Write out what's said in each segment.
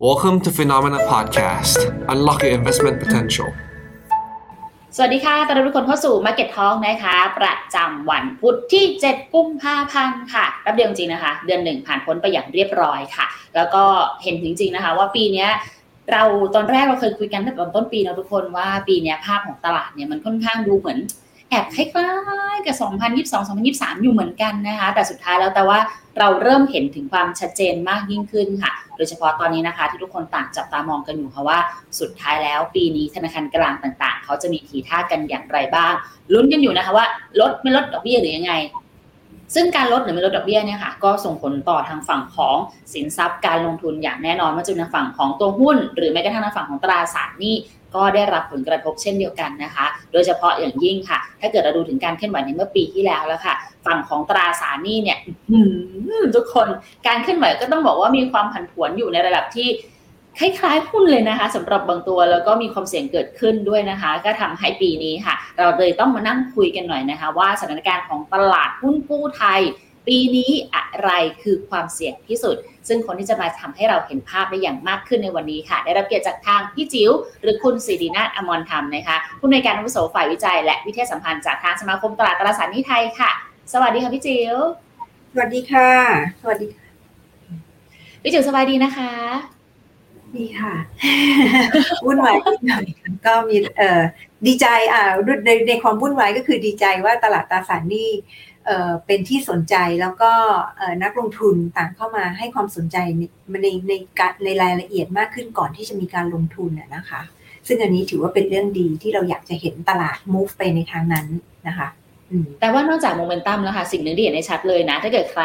Welcome to Phenomena Podcast. Unlock your investment potential. สวัสดีค่ะต้อนรับทุกคนเข้าสู่ Market Talk นะคะ ประจำวันพุธที่ 7 กุมภาพันธ์ค่ะรับเดียวจริงนะคะ เดือนหนึ่งผ่านพ้นไปอย่างเรียบร้อยค่ะ แล้วก็เห็นจริงๆนะคะ ว่าปีนี้เราตอนแรกเราเคยคุยกันตั้งแต่ต้นปีนะทุกคนว่าปีนี้ภาพของตลาดเนี่ยมันค่อนข้างดูเหมือน แอบคล้ายๆกับ 2022 2023 อยู่เหมือนกันนะคะ แต่สุดท้ายแล้วแต่ว่าเราเริ่มเห็นถึงความชัดเจนมากยิ่งขึ้นค่ะ โดยเฉพาะตอนนี้นะคะ ที่ทุกคนต่างจับตามองกันอยู่ค่ะว่าสุดท้ายแล้วปีนี้ธนาคารกลางต่างๆ เขาจะมีทีท่ากันอย่างไรบ้าง ลุ้นกันอยู่นะคะว่าลดไม่ลดดอกเบี้ยหรือยังไง ซึ่งการลดหรือไม่ลดดอกเบี้ยเนี่ยค่ะ ก็ส่งผลต่อทางฝั่งของสินทรัพย์การลงทุนอย่างแน่นอนว่าจะเป็นทางฝั่งของตัวหุ้น หรือแม้กระทั่งทางฝั่งของตราสารหนี้ ก็ได้รับผลกระทบเช่นเดียวกันนะคะ โดยเฉพาะอย่างยิ่งค่ะ ถ้าเกิดเราดูถึงการเคลื่อนไหวในเมื่อปีที่แล้วแล้วค่ะ ฝั่งของตราสารหนี้เนี่ยทุกคนการเคลื่อนไหวก็ต้องบอกว่ามีความผันผวนอยู่ในระดับที่คล้ายๆหุ้นเลยนะคะสำหรับบางตัวแล้วก็มีความเสี่ยงเกิดขึ้นด้วยนะคะ ก็ทำให้ปีนี้ค่ะ เราเลยต้องมานั่งคุยกันหน่อยนะคะ ว่าสถานการณ์ของตลาดหุ้นกู้ไทย ปีนี้อะไรคือความเสี่ยงที่สุด ซึ่งคนที่จะมาทำให้เราเห็นภาพได้อย่างมากขึ้นในวันนี้ค่ะ ได้รับเกียรติจากทางพี่จิ๋วหรือคุณสิรินาถอมรธรรมนะคะผู้ในวยการอาวุโสฝ่ายวิจัย และวิทยาสัมพันธ์จากทางสมาคมตลาดตราสารหนี้ไทยค่ะ สวัสดีค่ะพี่จิ๋วสวัสดีค่ะ สวัสดีค่ะพี่จิ๋วสบายดีนะคะดีค่ะวุ่นวายนิดหน่อยก็มีเอ่อดีใจอ่าในในความวุ่นวายก็คือดีใจว่าตลาดตราสารหนี้ เป็นที่สนใจแล้วก็นักลงทุนต่างเข้ามาให้ความสนใจในในในรายละเอียดมากขึ้นก่อนที่จะมีการลงทุนน่ะนะคะ ซึ่งอันนี้ถือว่าเป็นเรื่องดีที่เราอยากจะเห็นตลาด move ไปในทางนั้นนะคะ แต่ว่านอกจากโมเมนตัมแล้วค่ะสิ่งหนึ่งที่เห็นได้ชัดเลยนะ ถ้าเกิดใคร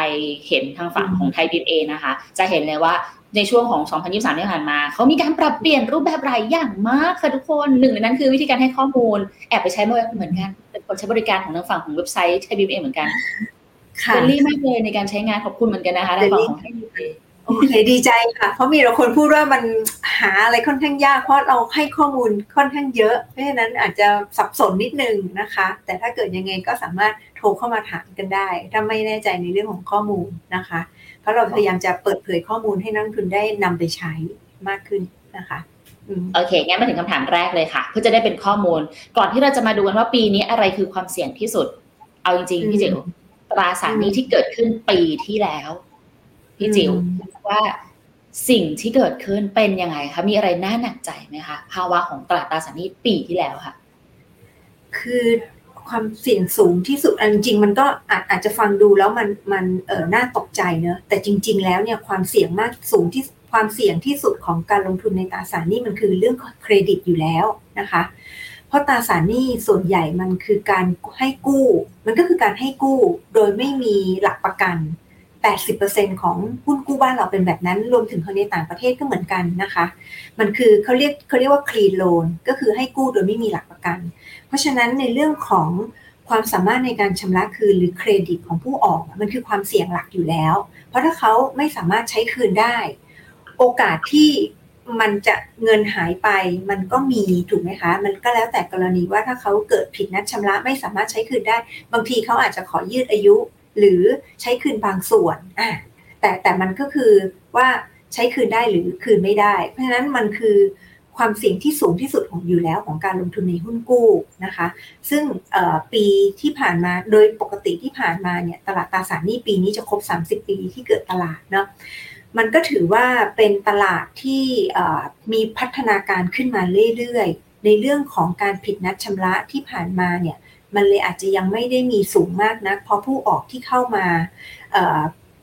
เห็นทางฝั่งของ ThaiBMA นะคะ จะเห็นเลยว่าในช่วงของ 2023 ที่ผ่านมา เขามีการปรับเปลี่ยนรูปแบบหลายอย่างมากค่ะทุกคนหนึ่งในนั้นคือวิธีการให้ข้อมูล แอบไปใช้มาเหมือนกัน เป็นคนใช้บริการของทางฝั่งของเว็บไซต์ ThaiBMA เหมือนกัน friendly มากเลยในการใช้งานขอบคุณเหมือนกันนะคะทางฝั่งของ ThaiBMA โอเคดีใจค่ะ เพราะมีเราคนพูดว่ามันหาอะไรค่อนข้างยากเพราะเราให้ข้อมูลค่อนข้างเยอะ เพราะฉะนั้นอาจจะสับสนนิดนึงนะคะ แต่ถ้าเกิดยังไงก็สามารถโทรเข้ามาถามกันได้ ถ้าไม่แน่ใจในเรื่องของข้อมูลนะคะ เพราะเราพยายามจะเปิดเผยข้อมูลให้นักทุนได้นำไปใช้มากขึ้นนะคะโอเค งั้นมาถึงคำถามแรกเลยค่ะ เพื่อจะได้เป็นข้อมูล ก่อนที่เราจะมาดูกันว่าปีนี้อะไรคือความเสี่ยงที่สุด เอาจริงๆพี่จิ๋วตราสารหนี้ที่เกิดขึ้นปีที่แล้ว พี่จิ๋วว่าสิ่งที่เกิดขึ้นเป็นยังไงคะมีอะไรน่าหนักใจไหมคะภาวะของตลาดตราสารหนี้ปีที่แล้วค่ะ คือความเสี่ยงสูงที่สุดอันจริงมันก็อาจอาจจะฟังดูแล้วมันมันเออน่าตกใจเนอะแต่จริง ๆ แล้วเนี่ยความเสี่ยงมากสูงที่ความเสี่ยงที่สุดของการลงทุนในตราสารหนี้มันคือเรื่องเครดิตอยู่แล้วนะคะ เพราะตราสารหนี้ส่วนใหญ่มันคือการให้กู้ มันก็คือการให้กู้โดยไม่มีหลักประกัน 80%ของหุ้นกู้บ้านเราเป็นแบบนั้น รวมถึงคนในต่างประเทศก็เหมือนกันนะคะ มันคือเขาเรียกเขาเรียกว่า clean loan ก็คือให้กู้โดยไม่มีหลักประกัน เพราะฉะนั้นในเรื่องของความสามารถในการชำระคืนหรือเครดิตของผู้ออก มันคือความเสี่ยงหลักอยู่แล้ว เพราะถ้าเขาไม่สามารถใช้คืนได้ โอกาสที่มันจะเงินหายไปมันก็มีถูกไหมคะ มันก็แล้วแต่กรณีว่าถ้าเขาเกิดผิดนัดชำระไม่สามารถใช้คืนได้ บางทีเขาอาจจะขอยืดอายุ หรือใช้คืนบางส่วนอะแต่แต่มันก็คือว่าใช้คืนได้หรือคืนไม่ได้ เพราะฉะนั้นมันคือความเสี่ยงที่สูงที่สุดของอยู่แล้วของการลงทุนในหุ้นกู้นะคะ ซึ่งปีที่ผ่านมาโดยปกติที่ผ่านมาเนี่ยตลาดตราสารหนี้ปีนี้จะครบ 30 ปีที่เกิดตลาดเนาะมันก็ถือว่าเป็นตลาดที่มีพัฒนาการขึ้นมาเรื่อยๆ ในเรื่องของการผิดนัดชำระที่ผ่านมาเนี่ย มันเลยอาจจะยังไม่ได้มีสูงมากนะเพราะผู้ออกที่เข้ามา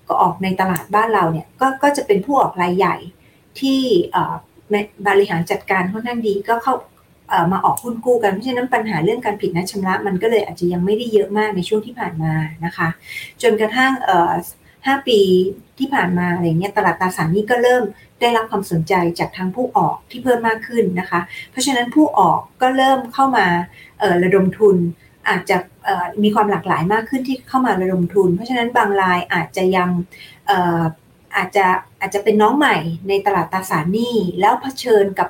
ก็ออกในตลาดบ้านเราเนี่ยกก็จะเป็นผู้ออกรายใหญ่ที่บริหารจัดการค่อนข้างดีก็เข้ามาออกหุ้นกู้กันเพราะฉะนั้นปัญหาเรื่องการผิดนัดชำระ มันก็เลยอาจจะยังไม่ได้เยอะมากในช่วงที่ผ่านมานะคะ จนกระทั่งห้าปีที่ผ่านมาอะไรเงี้ยตลาดตราสารนี้ก็เริ่มได้รับความสนใจจากทางผู้ออกที่เพิ่มมากขึ้นนะคะ เพราะฉะนั้นผู้ออกก็เริ่มเข้ามาระดมทุน อาจจะมีความหลากหลายมากขึ้นที่เข้ามาระดมทุน เพราะฉะนั้นบางรายอาจจะยังอาจจะอาจจะเป็นน้องใหม่ในตลาดตราสารหนี้ แล้วเผชิญกับ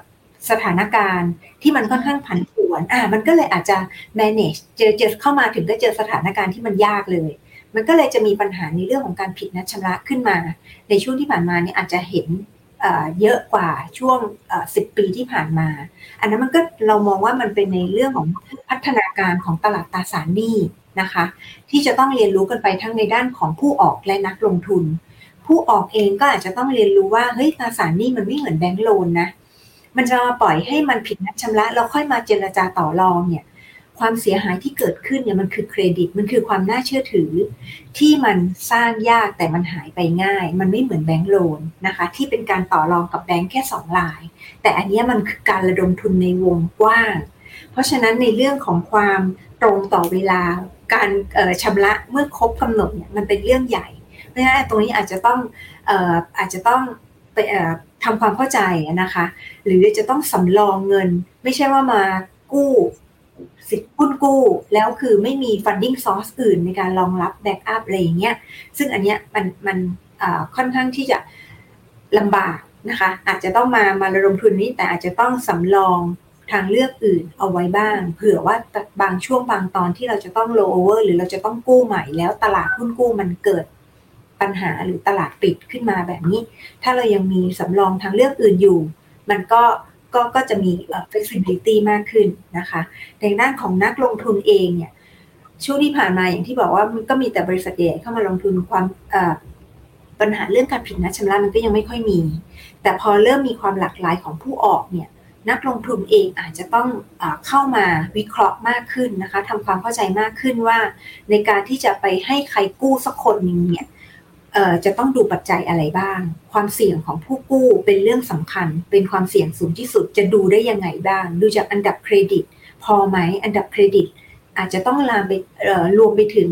สถานการณ์ที่มันค่อนข้างผันผวนอ่ามันก็เลยอาจจะ manage เจอเจอเข้ามาถึงก็เจอสถานการณ์ที่มันยากเลย มันก็เลยจะมีปัญหาในเรื่องของการผิดนัดชำระขึ้นมา ในช่วงที่ผ่านมาเนี่ยอาจจะเห็น เยอะกว่าช่วงสิบปีที่ผ่านมา อันนั้นมันก็เรามองว่ามันเป็นในเรื่องของพัฒนาการของตลาดตราสารหนี้นะคะ ที่จะต้องเรียนรู้กันไปทั้งในด้านของผู้ออกและนักลงทุน ผู้ออกเองก็อาจจะต้องเรียนรู้ว่าเฮ้ยตราสารหนี้มันไม่เหมือนแบงก์โลนนะมันจะมาปล่อยให้มันผิดนัดชำระแล้วค่อยมาเจรจาต่อรองเนี่ย ความเสียหายที่เกิดขึ้นเนี่ยมันคือเครดิต มันคือความน่าเชื่อถือ ที่มันสร้างยากแต่มันหายไปง่าย มันไม่เหมือนแบงก์โลนนะคะ ที่เป็นการต่อรองกับแบงก์แค่สองลาย แต่อันนี้มันคือการระดมทุนในวงกว้าง เพราะฉะนั้นในเรื่องของความตรงต่อเวลา การชำระเมื่อครบกำหนดเนี่ยมันเป็นเรื่องใหญ่ เพราะฉะนั้นตรงนี้อาจจะต้องอาจจะต้องไปทำความเข้าใจนะคะ หรือจะต้องสำรองเงิน ไม่ใช่ว่ามากู้ สิทธิ์หุ้นกู้ แล้วคือไม่มี funding source อื่นในการรองรับ backup อะไรอย่างเงี้ยซึ่งอันเนี้ยมันมันค่อนข้างที่จะลำบากนะคะ อาจจะต้องมามาระดมทุนนี้ แต่อาจจะต้องสำรองทางเลือกอื่นเอาไว้บ้าง เผื่อว่าบางช่วงบางตอนที่เราจะต้อง roll over หรือเราจะต้องกู้ใหม่แล้วตลาดหุ้นกู้มันเกิดปัญหาหรือตลาดปิดขึ้นมาแบบนี้ ถ้าเรายังมีสำรองทางเลือกอื่นอยู่ มันก็ ก็ก็จะมี flexibility มากขึ้นนะคะ ในด้านของนักลงทุนเองเนี่ยช่วงที่ผ่านมาอย่างที่บอกว่ามันก็มีแต่บริษัทใหญ่เข้ามาลงทุนความปัญหาเรื่องการผิดนัดชำระมันก็ยังไม่ค่อยมี แต่พอเริ่มมีความหลากหลายของผู้ออกเนี่ยนักลงทุนเองอาจจะต้องอเข้ามาวิเคราะห์มากขึ้นนะคะทำความเข้าใจมากขึ้นว่า ในการที่จะไปให้ใครกู้สักคนหนึ่งเนี่ย จะต้องดูปัจจัยอะไรบ้าง ความเสี่ยงของผู้กู้เป็นเรื่องสำคัญ เป็นความเสี่ยงสูงที่สุดจะดูได้ยังไงบ้าง ดูจากอันดับเครดิต พอไหมอันดับเครดิต อาจจะต้องลามไปรวมไปถึง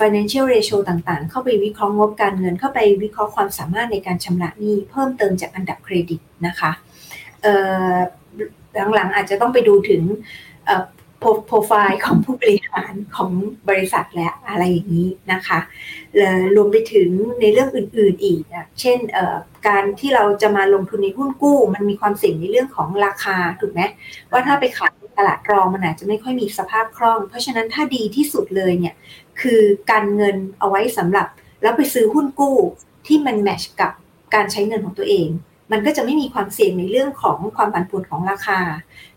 financial ratio ต่างๆ เข้าไปวิเคราะห์งบการเงิน เข้าไปวิเคราะห์ความสามารถในการชำระหนี้เพิ่มเติมจากอันดับเครดิตนะคะหลังๆอาจจะต้องไปดูถึง โปรไฟล์ของผู้บริหารของบริษัทและอะไรอย่างนี้นะคะรวมไปถึงในเรื่องอื่น ๆอีก เช่นการที่เราจะมาลงทุนในหุ้นกู้ มันมีความเสี่ยงในเรื่องของราคาถูกไหมว่าถ้าไปขายตลาดรองมันอาจจะไม่ค่อยมีสภาพคล่อง เพราะฉะนั้นถ้าดีที่สุดเลยเนี่ยคือการเงินเอาไว้สำหรับแล้วไปซื้อหุ้นกู้ที่มันแมชกับการใช้เงินของตัวเอง มันก็จะไม่มีความเสี่ยงในเรื่องของความผันผวนของราคา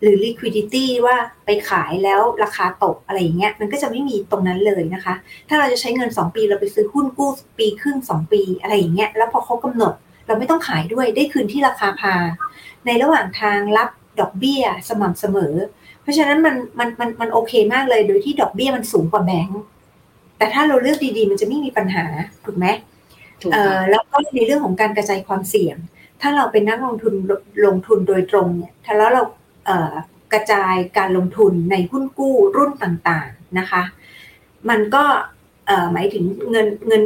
หรือ liquidity ว่าไปขายแล้วราคาตกอะไรอย่างเงี้ยมันก็จะไม่มีตรงนั้นเลยนะคะ ถ้าเราจะใช้เงิน 2 ปีเราไปซื้อหุ้นกู้ปีครึ่ง 2 ปีอะไรอย่างเงี้ยแล้วพอเขากำหนดเราไม่ต้องขายด้วยได้คืนที่ราคาพา ในระหว่างทางรับดอกเบี้ยสม่ำเสมอ เพราะฉะนั้นมันมันมันมันโอเคมากเลยโดยที่ดอกเบี้ยมันสูงกว่าแบงก์แต่ถ้าเราเลือกดีๆ มันจะไม่มีปัญหาถูกไหมแล้วก็ในเรื่องของการกระจายความเสี่ยง ถ้าเราเป็นนักลงทุนลงทุนโดยตรงเนี่ยถ้าแล้วเรากระจายการลงทุนในหุ้นกู้รุ่นต่างๆนะคะ มันก็หมายถึงเงินเงิน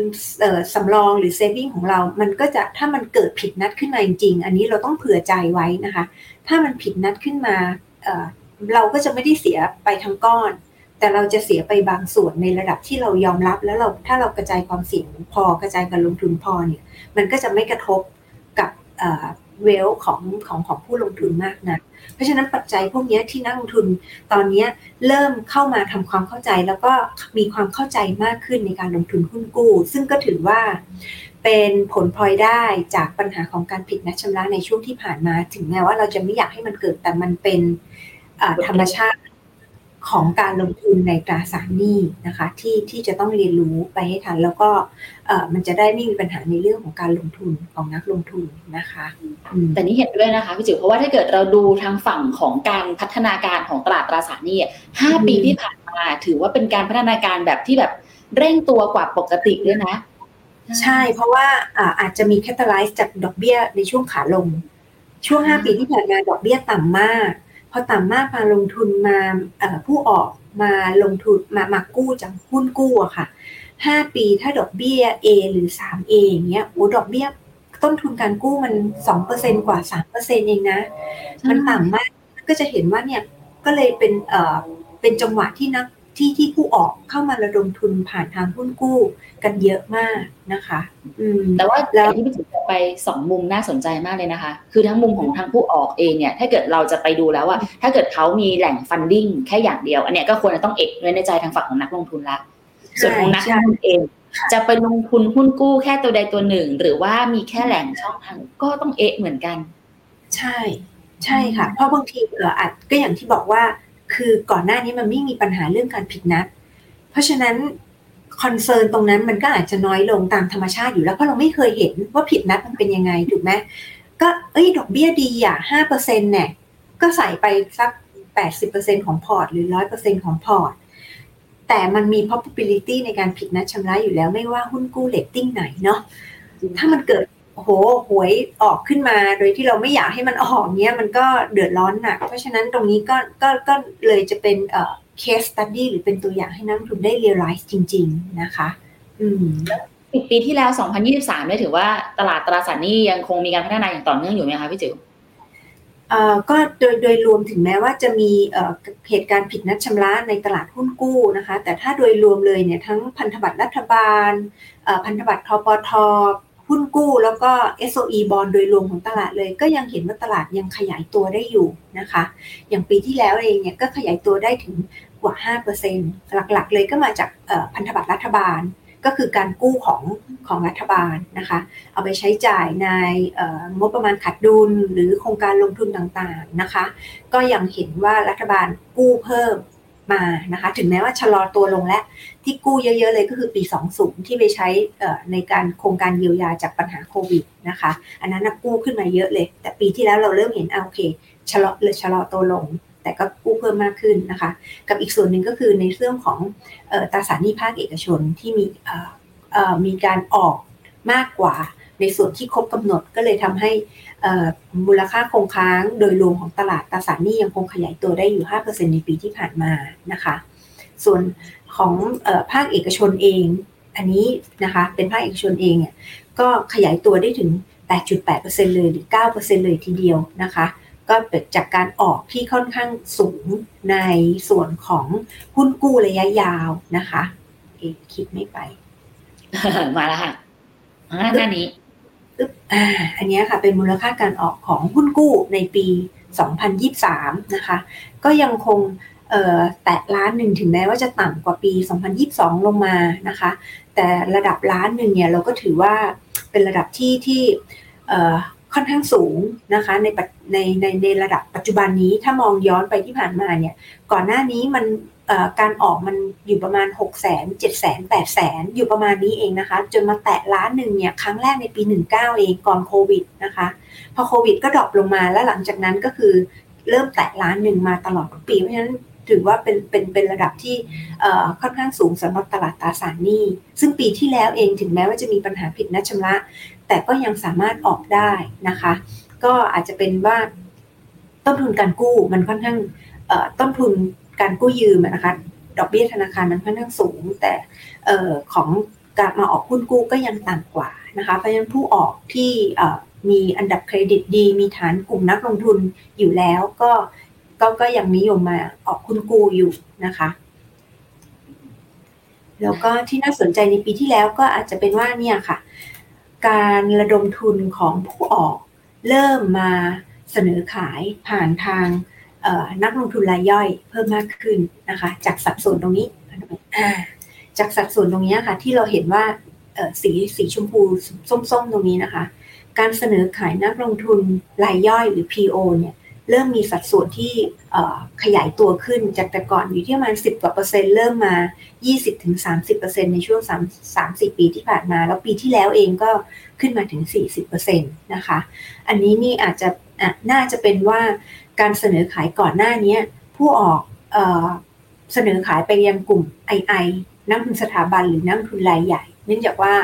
สำรองหรือเซฟิงของเรา มันก็จะถ้ามันเกิดผิดนัดขึ้นมาจริงๆ อันนี้เราต้องเผื่อใจไว้นะคะ ถ้ามันผิดนัดขึ้นมาเราก็จะไม่ได้เสียไปทั้งก้อน แต่เราจะเสียไปบางส่วนในระดับที่เรายอมรับ แล้วเราถ้าเรากระจายความเสี่ยงพอกระจายการลงทุนพอเนี่ย มันก็จะไม่กระทบ เวลของของของผู้ลงทุนมากนะเพราะฉะนั้นปัจจัยพวกนี้ที่นักลงทุนตอนนี้เริ่มเข้ามาทำความเข้าใจแล้วก็มีความเข้าใจมากขึ้นในการลงทุนหุ้นกู้ ซึ่งก็ถือว่าเป็นผลพลอยได้จากปัญหาของการผิดนัดชำระในช่วงที่ผ่านมา ถึงแม้ว่าเราจะไม่อยากให้มันเกิดแต่มันเป็นธรรมชาติ ของการลงทุนในตราสารหนี้นะคะที่ที่จะต้องเรียนรู้ไปให้ทัน แล้วก็มันจะได้ไม่มีปัญหาในเรื่องของการลงทุนของนักลงทุนนะคะแต่นี้เห็นด้วยนะคะพี่จิ๋วเพราะว่าถ้าเกิดเราดูทางฝั่งของการพัฒนาการของตลาดตราสารหนี้ห้าปีที่ผ่านมาถือว่าเป็นการพัฒนาการแบบที่แบบเร่งตัวกว่าปกติด้วยนะ ใช่เพราะว่าอาจจะมีแคตตาลิซ์จากดอกเบี้ยในช่วงขาลง ช่วงห้าปีที่ผ่านมาดอกเบี้ยต่ำมาก พอต่ำมากมาลงทุนมาผู้ออกมาลงทุนมามากู้จากหุ้นกู้อะค่ะห้าปีถ้าดอกเบี้ย A หรือสามเอย่างเงี้ยโอ้ดอกเบี้ยต้นทุนการกู้มันสองเปอร์เซ็นกว่าสามเปอร์เซ็นเองนะ มันต่ำมากก็จะเห็นว่าเนี่ยก็เลยเป็นเอ่อเป็นจังหวะที่นัก ที่ที่ผู้ออกเข้ามาระดมทุนผ่านทางหุ้นกู้กันเยอะมากนะคะ อืมแต่ว่าแล้วที่พี่ถึงไปสองมุมน่าสนใจมากเลยนะคะ คือทั้งมุมของทางผู้ออกเองเนี่ย ถ้าเกิดเราจะไปดูแล้วว่าถ้าเกิดเขามีแหล่งฟันดิ้งแค่อย่างเดียว อันเนี้ยก็ควรจะต้องเอกไว้ในใจทางฝั่งของนักลงทุนละส่วนของนักลงทุนเอง จะไปลงทุนหุ้นกู้แค่ตัวใดตัวหนึ่ง หรือว่ามีแค่แหล่งช่องทางก็ต้องเอะเหมือนกัน ใช่ ใช่ค่ะ เพราะบางทีเอออาจก็อย่างที่บอกว่า คือก่อนหน้านี้มันไม่มีปัญหาเรื่องการผิดนัด เพราะฉะนั้นconcern ตรงนั้นมันก็อาจจะน้อยลงตามธรรมชาติอยู่แล้วเพราะเราไม่เคยเห็นว่าผิดนัดมันเป็นยังไงถูกไหมก็เอ้ยดอกเบี้ยดีอะห้าเปอร์เซ็นต์เนี่ยก็ใส่ไปสักแปดสิบเปอร์เซ็นต์ของพอร์ตหรือร้อยเปอร์เซ็นต์ของพอร์ตแต่มันมี probability ในการผิดนัดชำระอยู่แล้วไม่ว่าหุ้นกู้เลตติ้งไหนเนาะถ้ามันเกิด โอ้โหหวยออกขึ้นมาโดยที่เราไม่อยากให้มันออกเนี้ยมันก็เดือดร้อนหนัก เพราะฉะนั้นตรงนี้ก็ก็ก็เลยจะเป็นเอ่อ case study หรือเป็นตัวอย่างให้นักลงทุนได้ realize จริง ๆ นะคะ อืมปีปีที่แล้ว 2023เนี่ยถือว่าตลาดตราสารหนี้ยังคงมีการพัฒนาอย่างต่อเนื่องอยู่ไหมคะพี่จิ๋วเอ่อก็โดยโดยรวมถึงแม้ว่าจะมีเอ่อเหตุการณ์ผิดนัดชำระในตลาดหุ้นกู้นะคะ แต่ถ้าโดยรวมเลยเนี่ยทั้งพันธบัตรรัฐบาลเอ่อพันธบัตรทปท หุ้นกู้แล้วก็ SOE บอลโดยรวมของตลาดเลย ก็ยังเห็นว่าตลาดยังขยายตัวได้อยู่นะคะ อย่างปีที่แล้วเองเนี่ยก็ขยายตัวได้ถึงกว่า 5%หลักๆ เลยก็มาจากพันธบัตรรัฐบาล ก็คือการกู้ของของรัฐบาลนะคะ เอาไปใช้จ่ายในงบประมาณขาดดุลหรือโครงการลงทุนต่างๆนะคะ ก็ยังเห็นว่ารัฐบาลกู้เพิ่มมานะคะ ถึงแม้ว่าชะลอตัวลงและ ที่กู้เยอะๆเลยก็คือปี 20 ที่ไปใช้ในการโครงการเยียวยาจากปัญหาโควิดนะคะ อันนั้นกู้ขึ้นมาเยอะเลย แต่ปีที่แล้วเราเริ่มเห็นอโอเคชะลอเลยชะลอตัวลง แต่ก็กู้เพิ่มมากขึ้นนะคะ กับอีกส่วนหนึ่งก็คือในเรื่องของออตราสารหนี้ภาคเอกชนที่มีมีการออกมากกว่าในส่วนที่ครบกำหนดก็เลยทำให้มูลค่าคงค้างโดยรวมของตลาดตราสารหนี้ยังคงขยายตัวได้อยู่ 5%ในปีที่ผ่านมานะคะ ส่วน ของเออภาคเอกชนเอง อันนี้นะคะเป็นภาคเอกชนเองเนี่ยก็ขยายตัวได้ถึง 8.8%เลยหรือ 9%เลยทีเดียวนะคะก็เกิดจากการออกที่ค่อนข้างสูงในส่วนของหุ้นกู้ระยะยาวนะคะเอ๊ะคิดไม่ไป มาแล้วค่ะอ่าหน้านี้อึ๊บอ่าอันเนี้ยค่ะเป็นมูลค่าการออกของหุ้นกู้ในปี 2023 นะคะ ก็ยังคงเอ่อ แตะล้านหนึ่งถึงแม้ว่าจะต่ำกว่าปี 2022 ลงมานะคะ แต่ระดับล้านหนึ่งเนี่ยเราก็ถือว่าเป็นระดับที่ที่ค่อนข้างสูงนะคะในในในในระดับปัจจุบันนี้ถ้ามองย้อนไปที่ผ่านมาเนี่ยก่อนหน้านี้มันการออกมันอยู่ประมาณ 6 0 0 0 0 7 0 0 0 0 8 0 0 0 อยู่ประมาณนี้เองนะคะ จนมาแตะล้านหนึ่งเนี่ยครั้งแรกในปี 19 เองก่อนโควิดนะคะ พอโควิดก็ดรอปลงมาแล้วหลังจากนั้นก็คือเริ่มแตะล้านหนึ่งมาตลอดทุกปีเพราะฉะนั้น ถือว่าเป็นเป็นเป็นระดับที่ค่อนข้างสูงสำหรับตลาดตราสารหนี้ ซึ่งปีที่แล้วเองถึงแม้ว่าจะมีปัญหาผิดนัดชำระ แต่ก็ยังสามารถออกได้นะคะ ก็อาจจะเป็นว่าต้นทุนการกู้มันค่อนข้างต้นทุนการกู้ยืมนะคะดอกเบี้ยธนาคารมันค่อนข้างสูง แต่ของการมาออกหุ้นกู้ก็ยังต่ำกว่านะคะเพราะฉะนั้นผู้ออกที่มีอันดับเครดิตดี มีฐานกลุ่มนักลงทุนอยู่แล้วก็ ก็ก็ยังนิยมมาออกหุ้นกู้อยู่นะคะ แล้วก็ที่น่าสนใจในปีที่แล้วก็อาจจะเป็นว่าเนี่ยค่ะ การระดมทุนของผู้ออกเริ่มมาเสนอขายผ่านทางเอ่อนักลงทุนรายย่อยเพิ่มมากขึ้นนะคะ จากสัดส่วนตรงนี้อ่าจากสัดส่วนตรงนี้ค่ะ ที่เราเห็นว่าเอ่อสีสีชมพูส้มๆตรงนี้นะคะ การเสนอขายนักลงทุนรายย่อยหรือ PO เนี่ย เริ่มมีสัดส่วนที่ขยายตัวขึ้นจากแต่ก่อนอยู่ที่ประมาณ 10 กว่าเปอร์เซ็นต์เริ่มมา 20-30%ในช่วง 3 3 4 ปีที่ผ่านมา แล้วปีที่แล้วเองก็ขึ้นมาถึง 40%นะคะ อันนี้นี่อาจจะน่าจะเป็นว่าการเสนอขายก่อนหน้านี้ผู้ออกเอเสนอขายไปยังกลุ่ม II นักทุนสถาบันหรือนักทุนรายใหญ่ เนื่องจากว่า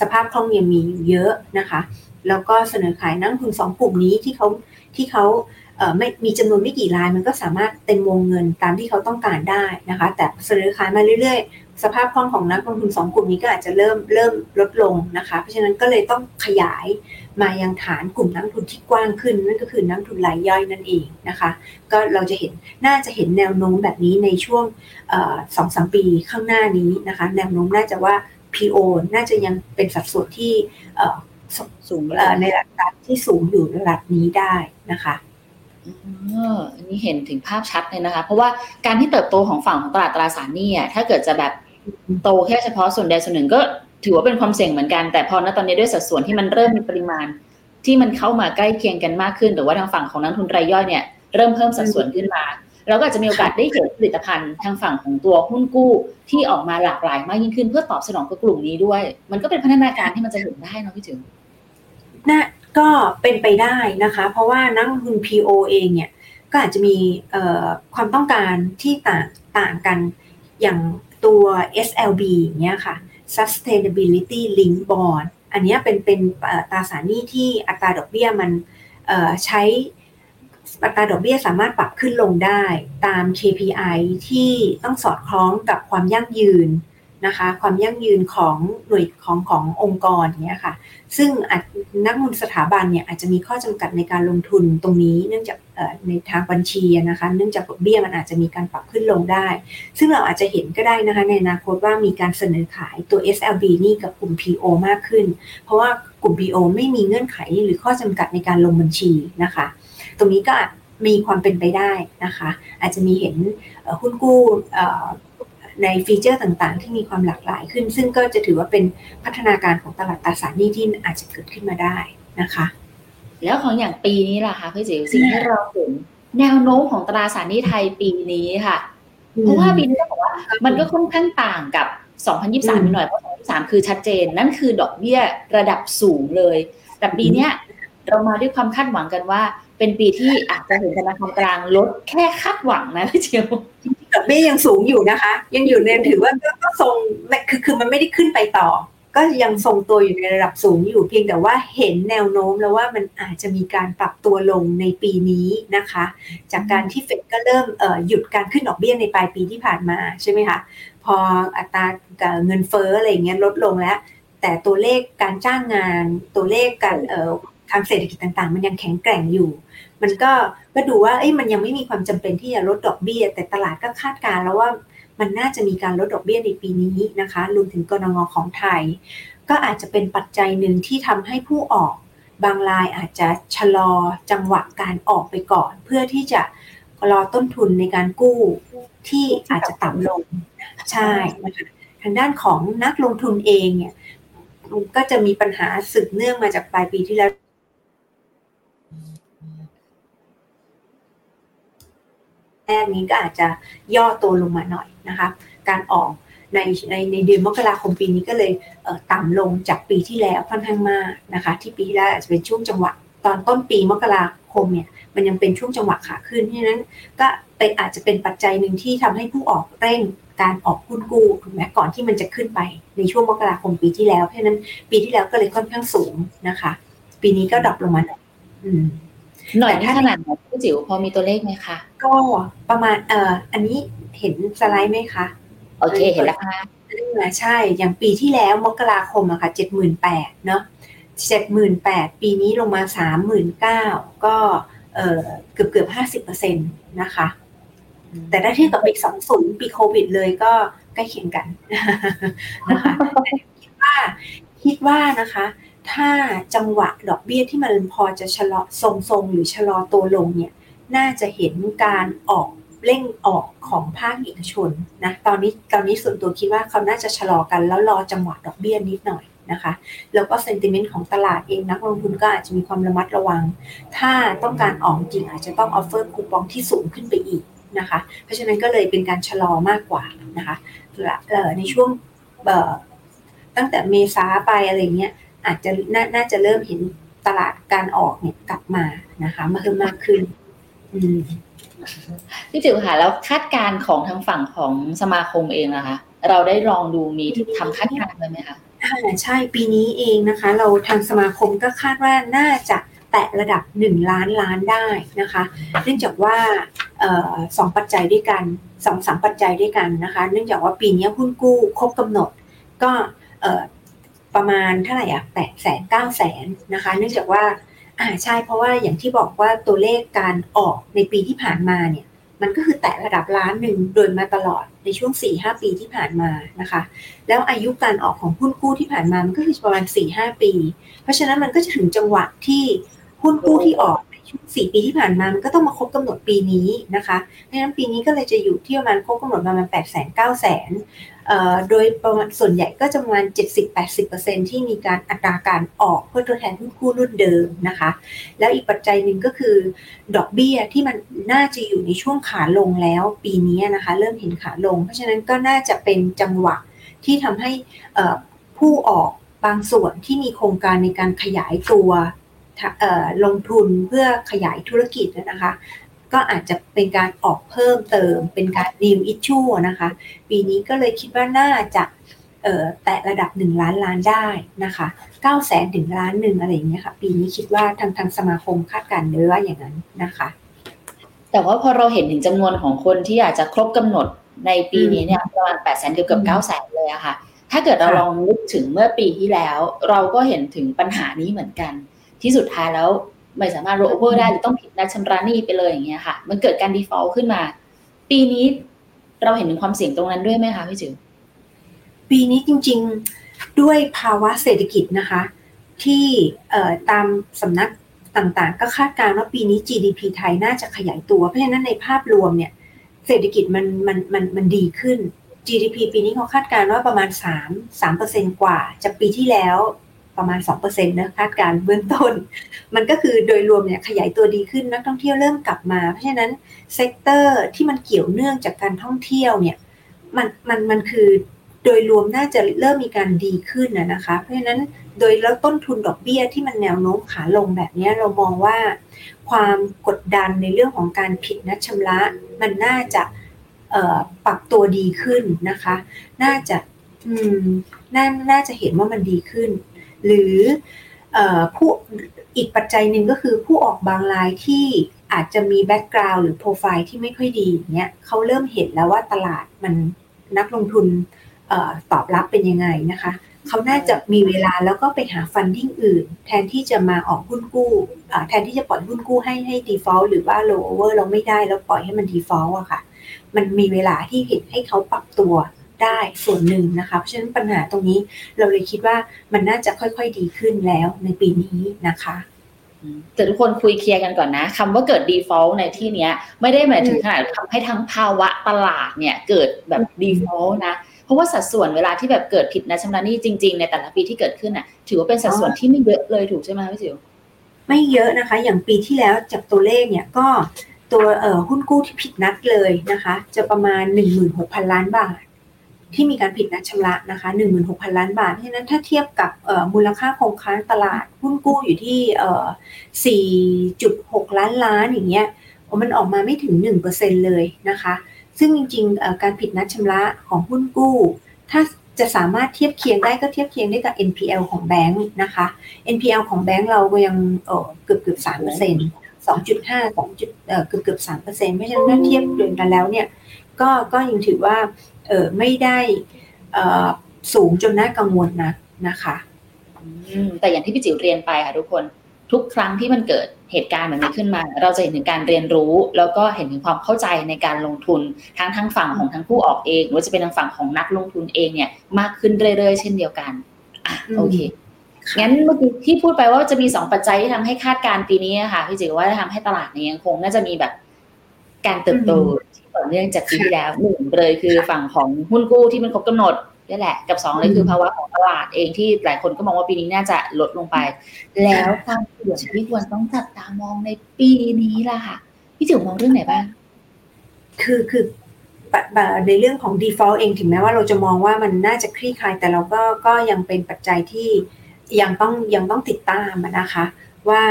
สภาพคล่องยังมีอยู่เยอะนะคะ แล้วก็เสนอขายนักทุนสองกลุ่มนี้ที่เขาที่เขาเไม่มีจำนวนไม่กี่รายมันก็สามารถเต็มวงเงินตามที่เขาต้องการได้นะคะ แต่เสนอขายมาเรื่อยๆ สภาพคล่องของนักลงทุนสองกลุ่มนี้ก็อาจจะเริ่มเริ่มลดลงนะคะ เพราะฉะนั้นก็เลยต้องขยายมายังฐานกลุ่มนักลงทุนที่กว้างขึ้น นั่นก็คือนักลงทุนรายย่อยนั่นเองนะคะ ก็เราจะเห็นน่าจะเห็นแนวโน้มแบบนี้ในช่วงสองสามปีข้างหน้านี้นะคะ แนวโน้มน่าจะว่า PO น่าจะยังเป็นสัดส่วนที่เอ่อสูงเอ่อในระดับที่สูงอยู่ระดับนี้ได้นะคะ อันนี้เห็นถึงภาพชัดเลยนะคะ เพราะว่าการที่เติบโตของฝั่งของตลาดตราสารหนี้อะถ้าเกิดจะแบบโตแค่เฉพาะส่วนใดส่วนหนึ่งก็ถือว่าเป็นความเสี่ยงเหมือนกันแต่พอณตอนนี้ด้วยสัดส่วนที่มันเริ่มมีปริมาณ ที่มันเข้ามาใกล้เคียงกันมากขึ้น หรือว่าทางฝั่งของนักทุนรายย่อยเนี่ยเริ่มเพิ่มสัดส่วนขึ้นมาเราก็อาจจะมีโอกาสได้เห็นผลิตภัณฑ์ทางฝั่งของตัวหุ้นกู้ที่ออกมาหลากหลายมากยิ่งขึ้นเพื่อตอบสนองกับกลุ่มนี้ด้วย มันก็เป็นพัฒนาการที่มันจะเห็นได้นะพี่ถึงน่า ก็เป็นไปได้นะคะ เพราะว่านักลงทุน PO เองเนี่ยก็อาจจะมีความต้องการที่ต่างต่างกันอย่างตัว SLB อย่างเงี้ยค่ะ Sustainability Link Bond อันนี้เป็นเป็นตราสารหนี้ที่อัตราดอกเบี้ยมันใช้อัตราดอกเบี้ยสามารถปรับขึ้นลงได้ตาม KPI ที่ต้องสอดคล้องกับความยั่งยืน นะคะความยั่งยืนของหน่วยของขององค์กรเนี้ยค่ะซึ่งนักลงทุนสถาบันเนี่ยอาจจะมีข้อจำกัดในการลงทุนตรงนี้ เนื่องจากในทางบัญชีนะคะเนื่องจากดอกเบี้ยมันอาจจะมีการปรับขึ้นลงได้ ซึ่งเราอาจจะเห็นก็ได้นะคะในอนาคตว่ามีการเสนอขายตัว SLB นี่กับกลุ่ม PO มากขึ้น เพราะว่ากลุ่ม PO ไม่มีเงื่อนไขหรือข้อจำกัดในการลงบัญชีนะคะ ตรงนี้ก็มีความเป็นไปได้นะคะ อาจจะมีเห็นหุ้นกู้ ในฟีเจอร์ต่างๆ ที่มีความหลากหลายขึ้น ซึ่งก็จะถือว่าเป็นพัฒนาการของตลาดตราสารหนี้ที่อาจจะเกิดขึ้นมาได้นะคะ แล้วของอย่างปีนี้ล่ะคะพี่จิ๋วสิ่งที่เราเห็นแนวโน้มของตราสารหนี้ไทยปีนี้ค่ะ เพราะว่าปีนี้ต้องบอกว่ามันก็ค่อนข้างต่างกับ 2023หน่อยเพราะ2023คือชัดเจน นั่นคือดอกเบี้ยระดับสูงเลย แต่ปีนี้เรามาด้วยความคาดหวังกันว่า เป็นปีที่อาจจะเห็นธนาคารกลางลดแค่คาดหวังนะพี่เจียว ดอกเบี้ยยังสูงอยู่นะคะ ยังอยู่ในถือว่าก็ทรงคือคือมันไม่ได้ขึ้นไปต่อ ก็ยังทรงตัวอยู่ในระดับสูงอยู่เพียงแต่ว่าเห็นแนวโน้มแล้วว่ามันอาจจะมีการปรับตัวลงในปีนี้นะคะ จากการที่เฟดก็เริ่มหยุดการขึ้นดอกเบี้ยในปลายปีที่ผ่านมาใช่ไหมคะพออัตราเงินเฟ้ออะไรเงี้ยลดลงแล้ว แต่ตัวเลขการจ้างงานตัวเลขการทางเศรษฐกิจต่างๆ มันยังแข็งแกร่งอยู่ มันก็ก็ดูว่าเอ้ยมันยังไม่มีความจำเป็นที่จะลดดอกเบี้ย แต่ตลาดก็คาดการแล้วว่ามันน่าจะมีการลดดอกเบี้ยในปีนี้นะคะรวมถึงกรงงของไทย ก็อาจจะเป็นปัจจัยหนึ่งที่ทำให้ผู้ออกบางรายอาจจะชะลอจังหวะการออกไปก่อน เพื่อที่จะรอต้นทุนในการกู้ที่อาจจะต่ำลงใช่นะคะทางด้านของนักลงทุนเองเนี่ยก็จะมีปัญหาสืบเนื่องมาจากปลายปีที่แล้ว แรกนี้ก็อาจจะย่อตัวลงมาหน่อยนะคะ การออกในในในเดือนมกราคมปีนี้ก็เลยต่ำลงจากปีที่แล้วค่อนข้างมากนะคะ ที่ปีที่แล้วอาจจะเป็นช่วงจังหวะตอนต้นปีมกราคมเนี่ยมันยังเป็นช่วงจังหวะขาขึ้นเพราะนั้นก็เป็นอาจจะเป็นปัจจัยหนึ่งที่ทำให้ผู้ออกเร่งการออกหุ้นกู้ถูกไหมก่อนที่มันจะขึ้นไปในช่วงมกราคมปีที่แล้วเพราะนั้นปีที่แล้วก็เลยค่อนข้างสูงนะคะ ปีนี้ก็ดรอปลงมาหน่อย หน่อยขนาดไหนพี่จิ๋วพอมีตัวเลขไหมคะก็ประมาณเอ่ออันนี้เห็นสไลด์ไหมคะโอเคเห็นแล้วค่ะใช่ อย่างปีที่แล้วมกราคมอะค่ะเจ็ดหมื่นแปดเนาะเจ็ดหมื่นแปดปีนี้ลงมาสามหมื่นเก้าก็เออเกือบเกือบห้าสิบเปอร์เซ็นตนะคะ แต่ถ้าเทียบกับปีสองศูนย์ปีโควิดเลยก็ใกล้เคียงกันนะคะคิดว่าคิดว่านะคะ ถ้าจังหวะดอกเบี้ยที่มันพอจะชะลอทรงๆ หรือชะลอตัวลงเนี่ยน่าจะเห็นการออกเร่งออกของภาคเอกชนนะตอนนี้ตอนนี้ส่วนตัวคิดว่าเขาน่าจะชะลอกันแล้วรอจังหวะดอกเบี้ยนิดหน่อยนะคะแล้วก็ sentiment ของตลาดเองนักลงทุนก็อาจจะมีความระมัดระวัง ถ้าต้องการออกจริงอาจจะต้อง offer คูปองที่สูงขึ้นไปอีกนะคะ เพราะฉะนั้นก็เลยเป็นการชะลอมากกว่านะคะในช่วงตั้งแต่เมษาไปอะไรเงี้ย อาจจะน่าจะเริ่มเห็นตลาดการออกเนี่ยกลับมานะคะมาเพิ่มมากขึ้นพี่จิ๋วค่ะแล้วคาดการณ์ของทางฝั่งของสมาคมเองนะคะ เราได้ลองดูมีทำคาดการณ์เลยไหมคะใช่ปีนี้เองนะคะ เราทางสมาคมก็คาดว่าน่าจะแตะระดับ 1 ล้านล้านได้นะคะ เนื่องจากว่าสองปัจจัยด้วยกันสองสามปัจจัยด้วยกันนะคะ เนื่องจากว่าปีนี้หุ้นกู้ครบกำหนด ก็ ประมาณเท่าไหร่อะแปดแสนเก้าแสนนะคะ เนื่องจากว่าอ่าใช่เพราะว่าอย่างที่บอกว่าตัวเลขการออกในปีที่ผ่านมาเนี่ย มันก็คือแตะระดับล้านหนึ่งโดยมาตลอดในช่วง4ี่หปีที่ผ่านมานะคะ แล้วอายุการออกของหุ้นกู้ที่ผ่านมามันก็คือประมาณ4ี่หปี เพราะฉะนั้นมันก็จะถึงจังหวะที่หุ้นกู้ที่ออก สี่ปีที่ผ่านมามันก็ต้องมาครบกำหนดปีนี้นะคะดังนั้นปีนี้ก็เลยจะอยู่ที่ประมาณครบกำหนดประมาณแปดแสนเก้าแสนโดยประมาณส่วนใหญ่ก็จะประมาณ 70-80%ที่มีการอัตราการออกเพื่อตัวแทนหุ้นกู้รุ่นเดิมนะคะ แล้วอีกปัจจัยหนึ่งก็คือ ดอกเบี้ยที่มันน่าจะอยู่ในช่วงขาลงแล้วปีนี้นะคะ เริ่มเห็นขาลง เพราะฉะนั้นก็น่าจะเป็นจังหวะที่ทำให้ผู้ออกบางส่วนที่มีโครงการในการขยายตัว ลงทุนเพื่อขยายธุรกิจนะคะ ก็อาจจะเป็นการออกเพิ่มเติมเป็นการดีลอิชชูนะคะ ปีนี้ก็เลยคิดว่าน่าจะแตะระดับ 1 ล้านล้านได้นะคะ9แสนถึงล้านหนึ่งอะไรอย่างเงี้ยค่ะ ปีนี้คิดว่าทางทางสมาคมคาดการณ์เนื้ออย่างนั้นนะคะ แต่ว่าพอเราเห็นถึงจำนวนของคนที่อาจจะครบกำหนดในปีนี้เนี่ยประมาณ8แสนเกือบเกือบ9แสนเลยอะค่ะ ถ้าเกิดเราลองนึกถึงเมื่อปีที่แล้ว เราก็เห็นถึงปัญหานี้เหมือนกัน ที่สุดท้ายแล้วไม่สามารถโรเวอร์ได้หรือต้องผิดนัดชำระหนี้ไปเลยอย่างเงี้ยค่ะ มันเกิดการ default ขึ้นมา ปีนี้เราเห็นถึงความเสี่ยงตรงนั้นด้วยไหมคะพี่จิ๋วปีนี้จริง ๆด้วยภาวะเศรษฐกิจนะคะ ที่ตามสำนักต่างๆ ก็คาดการณ์ว่าปีนี้ GDP ไทยน่าจะขยายตัว เพราะฉะนั้นในภาพรวมเนี่ยเศรษฐกิจมันมันมันมันดีขึ้น GDP ปีนี้เขาคาดการณ์ว่าประมาณ 3 3%กว่าจากปีที่แล้ว ประมาณ 2%นะคาดการเบื้องต้น มันก็คือโดยรวมเนี่ยขยายตัวดีขึ้นนักท่องเที่ยวเริ่มกลับมา เพราะฉะนั้นsector ที่มันเกี่ยวเนื่องจากการท่องเที่ยวเนี่ยมันมันมันคือโดยรวมน่าจะเริ่มมีการดีขึ้นนะคะ เพราะฉะนั้นโดยแล้วต้นทุนดอกเบี้ยที่มันแนวโน้มขาลงแบบนี้เรามองว่า ความกดดันในเรื่องของการผิดนัดชำระ มันน่าจะปรับตัวดีขึ้นนะคะ น่าจะน่าน่าจะเห็นว่ามันดีขึ้น หรือผู้อีกปัจจัยหนึ่งก็คือผู้ออกบางรายที่อาจจะมี background หรือโปรไฟล์ที่ไม่ค่อยดีเนี่ยเขาเริ่มเห็นแล้วว่าตลาดมันนักลงทุนตอบรับเป็นยังไงนะคะเขาน่าจะมีเวลาแล้วก็ไปหา funding อื่น แทนที่จะมาออกหุ้นกู้แทนที่จะปล่อยหุ้นกู้ให้ให้ default หรือว่า roll over เราไม่ได้แล้วปล่อยให้มัน default อะค่ะ มันมีเวลาที่เห็นให้เขาปรับตัว ได้ส่วนหนึ่งนะคะ เพราะฉะนั้นปัญหาตรงนี้เราเลยคิดว่ามันน่าจะค่อยๆดีขึ้นแล้วในปีนี้นะคะแต่ทุกคนคุยเคลียร์กันก่อนนะคำว่าเกิด default ในที่นี้ไม่ได้หมายถึงขนาดทำให้ทั้งภาวะตลาดเนี่ยเกิดแบบ default นะ เพราะว่าสัดส่วนเวลาที่แบบเกิดผิดนะชำระหนี้จริง ๆ ในแต่ละปีที่เกิดขึ้นอะ ถือว่าเป็นสัดส่วนที่ไม่เยอะเลยถูกใช่ไหมพี่จิ๋วไม่เยอะนะคะ อย่างปีที่แล้วจากตัวเลขเนี่ยก็ตัวหุ้นกู้ที่ผิดนัดเลยนะคะ จะประมาณ 16,000 ล้านบาท ที่มีการผิดนัดชำระนะคะ 16,000 ล้านบาท เพราะฉะนั้นถ้าเทียบกับมูลค่าคงค้างตลาดหุ้นกู้อยู่ที่ 4.6 ล้านล้านอย่างเงี้ยมันออกมาไม่ถึง 1%เลยนะคะ ซึ่งจริงๆ การผิดนัดชำระของหุ้นกู้ ถ้าจะสามารถเทียบเคียงได้ก็เทียบเคียงได้กับ NPL ของแบงค์นะคะ NPL ของแบงค์เราก็ยังเกือบเกือบสามเปอร์เซ็นต์สองจุดห้าสองจุดเกือบเกือบสามเปอร์เซ็นต์เพราะฉะนั้นถ้าเทียบเดือนกันแล้วเนี่ย ก็ก็ยังถือว่า เออไม่ได้สูงจนน่ากังวลนะนะคะแต่อย่างที่พี่จิ๋วเรียนไปค่ะทุกคนทุกครั้งที่มันเกิดเหตุการณ์แบบนี้ขึ้นมา เราจะเห็นถึงการเรียนรู้ แล้วก็เห็นถึงความเข้าใจในการลงทุนทั้งทั้งฝั่งของทั้งผู้ออกเอง หรือจะเป็นทางฝั่งของนักลงทุนเองเนี่ยมากขึ้นเรื่อยๆ เช่นเดียวกันอะโอเคงั้นเมื่อกี้ที่พูดไปว่าจะมีสองปัจจัยที่ทำให้คาดการปีนี้ค่ะพี่จิ๋วว่าจะทำให้ตลาดเนี่ยยังคงน่าจะมีแบบการเติบโต ต่อเนื่องจากปีที่แล้วหนึ่งเลยคือฝั่งของหุ้นกู้ที่มันครบกำหนดนี่แหละ กับสองเลยคือภาวะของตลาดเองที่หลายคนก็มองว่าปีนี้น่าจะลดลงไป แล้วความเสี่ยงที่ควรต้องจับตามองในปีนี้ล่ะค่ะ พี่จิ๋วมองเรื่องไหนบ้าง คือคือในเรื่องของ default เองถึงแม้ว่าเราจะมองว่ามันน่าจะคลี่คลาย แต่เราก็ก็ยังเป็นปัจจัยที่ยังต้องยังต้องติดตามนะคะ ว่า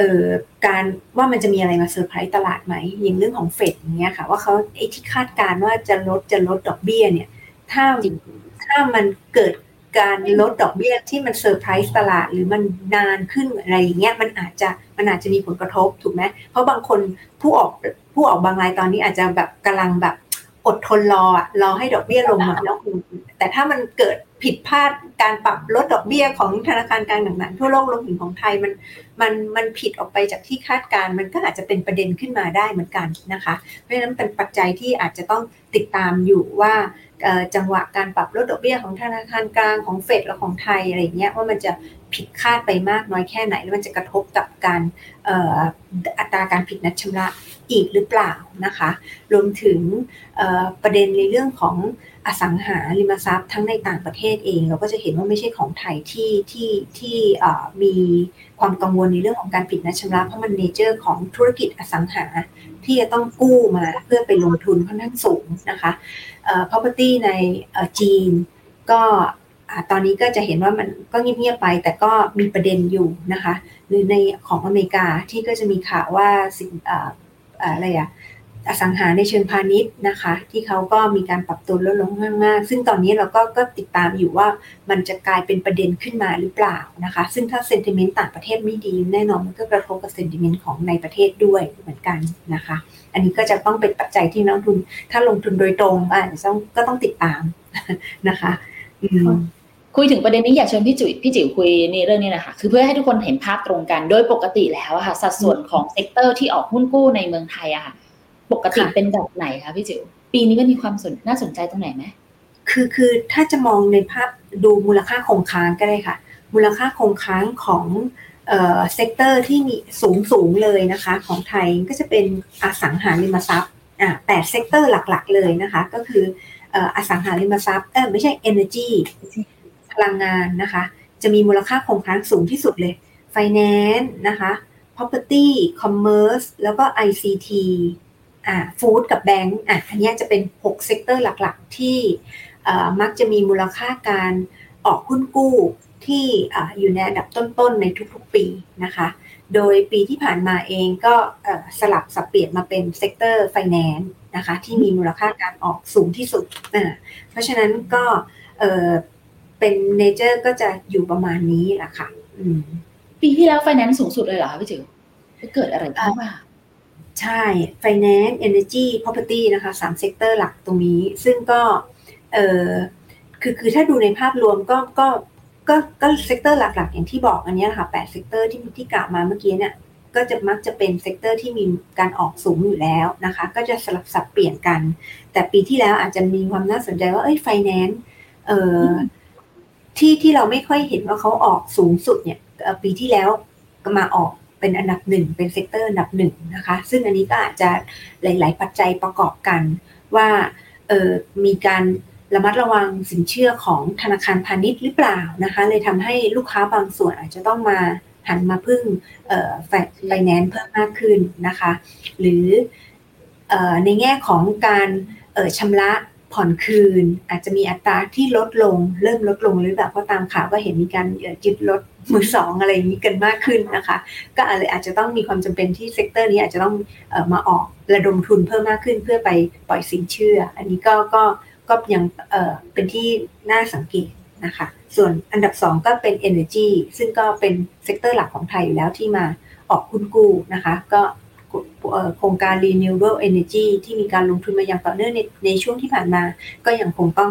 เอ่อการว่ามันจะมีอะไรมาเซอร์ไพรส์ตลาดไหมอย่างเรื่องของเฟดอย่างเงี้ยค่ะ ว่าเขาไอ้ที่คาดการณ์ว่าจะลดจะลดดอกเบี้ยเนี่ย ถ้าถ้ามันเกิดการลดดอกเบี้ยที่มันเซอร์ไพรส์ตลาดหรือมันนานขึ้นอะไรอย่างเงี้ยมันอาจจะมันอาจจะมีผลกระทบถูกไหมเพราะบางคนผู้ออกผู้ออกบางรายตอนนี้อาจจะแบบกำลังแบบอดทนรอรอให้ดอกเบี้ยลงมาแล้วแต่ถ้ามันเกิด ผิดพลาดการปรับลดดอกเบี้ยของธนาคารกลางต่างๆทั่วโลกรวมถึงของไทยมันมันมันผิดออกไปจากที่คาดการมันก็อาจจะเป็นประเด็นขึ้นมาได้เหมือนกันนะคะ เพราะฉะนั้นเป็นปัจจัยที่อาจจะต้องติดตามอยู่ว่าจังหวะการปรับลดดอกเบี้ยของธนาคารกลางของเฟดและของไทยอะไรเงี้ยว่ามันจะผิดคาดไปมากน้อยแค่ไหน แล้วมันจะกระทบกับการอัตราการผิดนัดชำระอีกหรือเปล่านะคะ รวมถึงประเด็นในเรื่องของ อสังหาริมทรัพย์ทั้งในต่างประเทศเอง เราก็จะเห็นว่าไม่ใช่ของไทยที่ที่ที่มีความกังวลในเรื่องของการผิดนัดชำระเพราะมันเนเจอร์ของธุรกิจอสังหาที่จะต้องกู้มาเพื่อไปลงทุนค่อนข้างสูงนะคะ property ในจีนก็ตอนนี้ก็จะเห็นว่ามันก็เงียบๆไป แต่ก็มีประเด็นอยู่นะคะ หรือในของอเมริกาที่ก็จะมีข่าวว่าสิ่งอะไรอะ อสังหาในเชิงพาณิชย์นะคะ ที่เขาก็มีการปรับตัวลดลงมากๆซึ่งตอนนี้เราก็ก็ติดตามอยู่ว่ามันจะกลายเป็นประเด็นขึ้นมาหรือเปล่านะคะ ซึ่งถ้า sentiment ต่างประเทศไม่ดี แน่นอนมันก็กระทบกับ sentiment ของในประเทศด้วยเหมือนกันนะคะ อันนี้ก็จะต้องเป็นปัจจัยที่นักลงทุน ถ้าลงทุนโดยตรงอาจจะต้องก็ต้องติดตามนะคะคุยถึงประเด็นนี้อยากเชิญพี่จุ๋ยพี่จิ๋วคุยในเรื่องนี้นะคะคือเพื่อให้ทุกคนเห็นภาพตรงกันโดยปกติแล้วค่ะสัดส่วนของ sector ที่ออกหุ้นกู้ในเมืองไทยอะค่ะ ปกติเป็นแบบไหนคะพี่จิ๋วปีนี้ก็มีความสนน่าสนใจตรงไหนไหมคือคือถ้าจะมองในภาพดูมูลค่าคงค้างก็ได้ค่ะ มูลค่าคงค้างของเอ่อ sector ที่มีสูงสูงเลยนะคะ ของไทยก็จะเป็นอสังหาริมทรัพย์อ่าแปด sector หลักๆเลยนะคะ ก็คืออสังหาริมทรัพย์เออไม่ใช่ energy พลังงานนะคะ จะมีมูลค่าคงค้างสูงที่สุดเลย finance นะคะ property commerce แล้วก็ ICT อ่า food กับแบงก์อะอันนี้จะเป็น6 sector หลักๆ ที่มักจะมีมูลค่าการออกหุ้นกู้ที่อยู่ในอันดับต้นๆ ในทุกๆปีนะคะ โดยปีที่ผ่านมาเองก็สลับสับเปลี่ยนมาเป็น sector finance นะคะที่มีมูลค่าการออกสูงที่สุดนะเพราะฉะนั้นก็เป็น nature ก็จะอยู่ประมาณนี้แหละค่ะปีที่แล้วไฟแนนซ์สูงสุดเลยเหรอพี่จิ๋วเกิดอะไรขึ้นมา ใช่ finance energy property นะคะสาม sector หลักตรงนี้ ซึ่งก็เออคือคือถ้าดูในภาพรวมก็ก็ก็ก็ sector หลักๆ อย่างที่บอกอันนี้ค่ะแปด sector ที่ที่กล่าวมาเมื่อกี้เนี่ยก็จะมักจะเป็น sector ที่มีการออกสูงอยู่แล้วนะคะ ก็จะสลับสับเปลี่ยนกัน แต่ปีที่แล้วอาจจะมีความน่าสนใจว่าเอ้ยไฟแนนซ์เอ่อที่ที่เราไม่ค่อยเห็นว่าเขาออกสูงสุดเนี่ยปีที่แล้วก็มาออก เป็นอันดับหนึ่งเป็น sector อันดับหนึ่งนะคะ ซึ่งอันนี้ก็อาจจะหลาย ๆ ปัจจัยประกอบกันว่าเออมีการระมัดระวังสินเชื่อของธนาคารพาณิชย์หรือเปล่านะคะ เลยทำให้ลูกค้าบางส่วนอาจจะต้องมาหันมาพึ่งแฟไฟแนนซ์เพิ่มมากขึ้นนะคะ หรือในแง่ของการชำระผ่อนคืน อาจจะมีอัตราที่ลดลง เริ่มลดลงหรือแบบเพราะตามข่าวก็เห็นมีการยึดรถ มือสองอะไรอย่างนี้กันมากขึ้นนะคะ ก็อาจจะต้องมีความจำเป็นที่ sector นี้อาจจะต้องมาออกระดมทุนเพิ่มมากขึ้นเพื่อไปปล่อยสินเชื่อ อันนี้ก็ก็ก็ยังเป็นที่น่าสังเกตนะคะส่วนอันดับ 2 ก็เป็น Energy ซึ่งก็เป็น sector หลักของไทยอยู่แล้วที่มาออกหุ้นกู้นะคะ ก็โครงการ renewable energy ที่มีการลงทุนมาอย่างต่อเนื่องในในช่วงที่ผ่านมา ก็ยังคงต้อง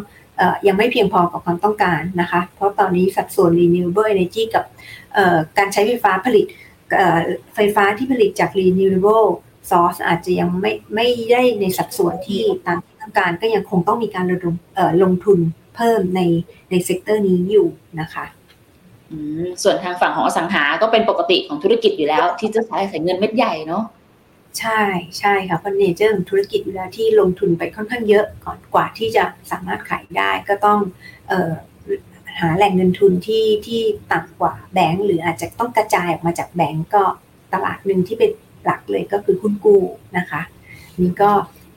ยังไม่เพียงพอกับความต้องการนะคะ เพราะตอนนี้สัดส่วน renewable energy กับการใช้ไฟฟ้าผลิตไฟฟ้าที่ผลิตจาก renewable source อาจจะยังไม่ไม่ได้ในสัดส่วนที่ตามที่ต้องการก็ยังคงต้องมีการระดมลงทุนเพิ่มในใน sector นี้อยู่นะคะส่วนทางฝั่งของอสังหาก็เป็นปกติของธุรกิจอยู่แล้ว ที่จะใช้ใส่เงินเม็ดใหญ่เนาะ ใช่ใช่ค่ะเพราะ nature ของธุรกิจเวลาที่ลงทุนไปค่อนข้างเยอะก่อนกว่าที่จะสามารถขายได้ก็ต้องออหาแหล่งเงินทุนที่ที่ต่ำกว่าแบงก์หรืออาจจะต้องกระจายออกมาจากแบงก์ก็ตลาดหนึ่งที่เป็นหลักเลยก็คือหุ้นกู้นะคะนี่ก็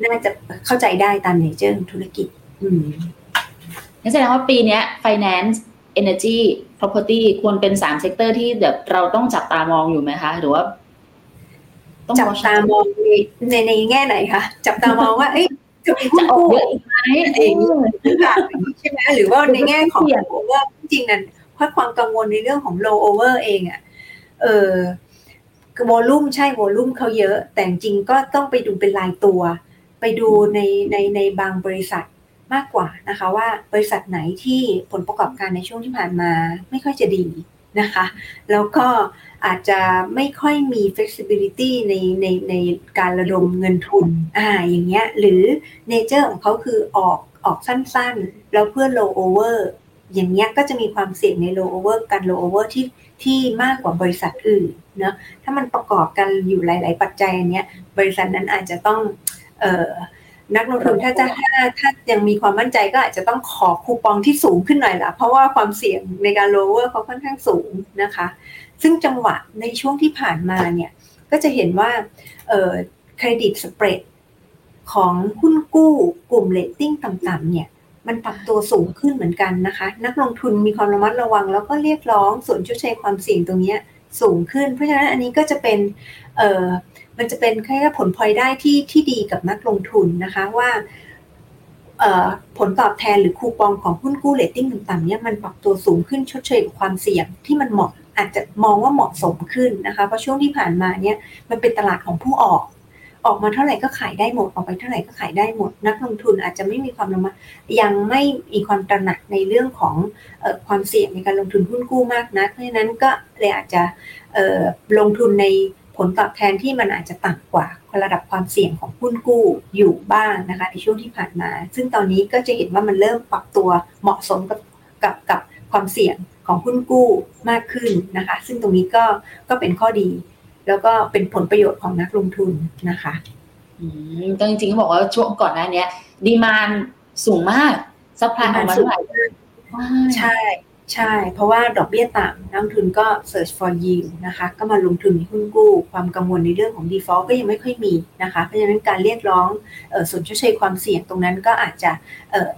น่าจะเข้าใจได้ตาม nature ของธุรกิจ อืมนั่นแสดงว่าปีนี้ finance energy property ควรเป็นสาม sector ที่เดี๋ยวเราต้องจับตามองอยู่ไหมคะ หรือว่า จับตามองในในแง่ไหนคะจับตามองว่าเอ้ยจะมีจะออกเยอะอีกไหมเองใช่ไหมหรือว่าในแง่ของว่าจริงนั้นเพราะความกังวลในเรื่องของ rollover เองอะเออ volume ใช่ volume เขาเยอะ แต่จริงก็ต้องไปดูเป็นรายตัว ไปดูในในในบางบริษัทมากกว่านะคะ ว่าบริษัทไหนที่ผลประกอบการในช่วงที่ผ่านมาไม่ค่อยจะดีนะคะ แล้วก็ อาจจะไม่ค่อยมี flexibility ในในในการระดมเงินทุนอ่าอย่างเงี้ยหรือ nature ของเขาคือออกออกสั้นๆ แล้วเพื่อ low over อย่างเงี้ยก็จะมีความเสี่ยงใน low over การ low over ที่ที่มากกว่าบริษัทอื่นเนาะถ้ามันประกอบกันอยู่หลาย ๆ ปัจจัยอันเนี้ยบริษัทนั้นอาจจะต้องเอ่อนักลงทุนถ้าจะถ้าถ้ายังมีความมั่นใจก็อาจจะต้องขอคูปองที่สูงขึ้นหน่อยละเพราะว่าความเสี่ยงในการ rollover เขาค่อนข้างสูงนะคะ ซึ่งจังหวะในช่วงที่ผ่านมาเนี่ยก็จะเห็นว่า credit spread ของหุ้นกู้กลุ่มเลตติ้งต่ำๆเนี่ยมันปรับตัวสูงขึ้นเหมือนกันนะคะ นักลงทุนมีความระมัดระวัง แล้วก็เรียกร้องส่วนชดเชยความเสี่ยงตรงนี้สูงขึ้น เพราะฉะนั้นอันนี้ก็จะเป็นเออมันจะเป็นแค่ผลพลอยได้ที่ที่ดีกับนักลงทุนนะคะว่าผลตอบแทนหรือคูปองของหุ้นกู้เลตติ้งต่ำๆเนี่ยมันปรับตัวสูงขึ้นชดเชยกับความเสี่ยงที่มันเหมาะ อาจจะมองว่าเหมาะสมขึ้นนะคะเพราะช่วงที่ผ่านมาเนี่ยมันเป็นตลาดของผู้ออก ออกมาเท่าไหร่ก็ขายได้หมดออกไปเท่าไหร่ก็ขายได้หมด นักลงทุนอาจจะไม่มีความระมัดยังไม่มีความตระหนักในเรื่องของออความเสี่ยงในการลงทุนหุ้นกู้มากนักเพราะฉะนั้นก็เลยอาจจะลงทุนในผลตอบแทนที่มันอาจจะต่ำกว่าระดับความเสี่ยงของหุ้นกู้อยู่บ้างนะคะในช่วงที่ผ่านมา ซึ่งตอนนี้ก็จะเห็นว่ามันเริ่มปรับตัวเหมาะสมกับกับกับความเสี่ยง ของหุ้นกู้มากขึ้นนะคะ ซึ่งตรงนี้ก็ก็เป็นข้อดี แล้วก็เป็นผลประโยชน์ของนักลงทุนนะคะอืมก็จริงๆเขาบอกว่าช่วงก่อนหน้านี้demand สูงมาก supply ออกมาเท่าไหร่ใช่ใช่ เพราะว่าดอกเบี้ยต่ำนักลงทุนก็ search for yield นะคะ ก็มาลงทุนในหุ้นกู้ ความกังวลในเรื่องของ default ก็ยังไม่ค่อยมีนะคะ เพราะฉะนั้นการเรียกร้องส่วนชดเชยความเสี่ยงตรงนั้นก็อาจจะ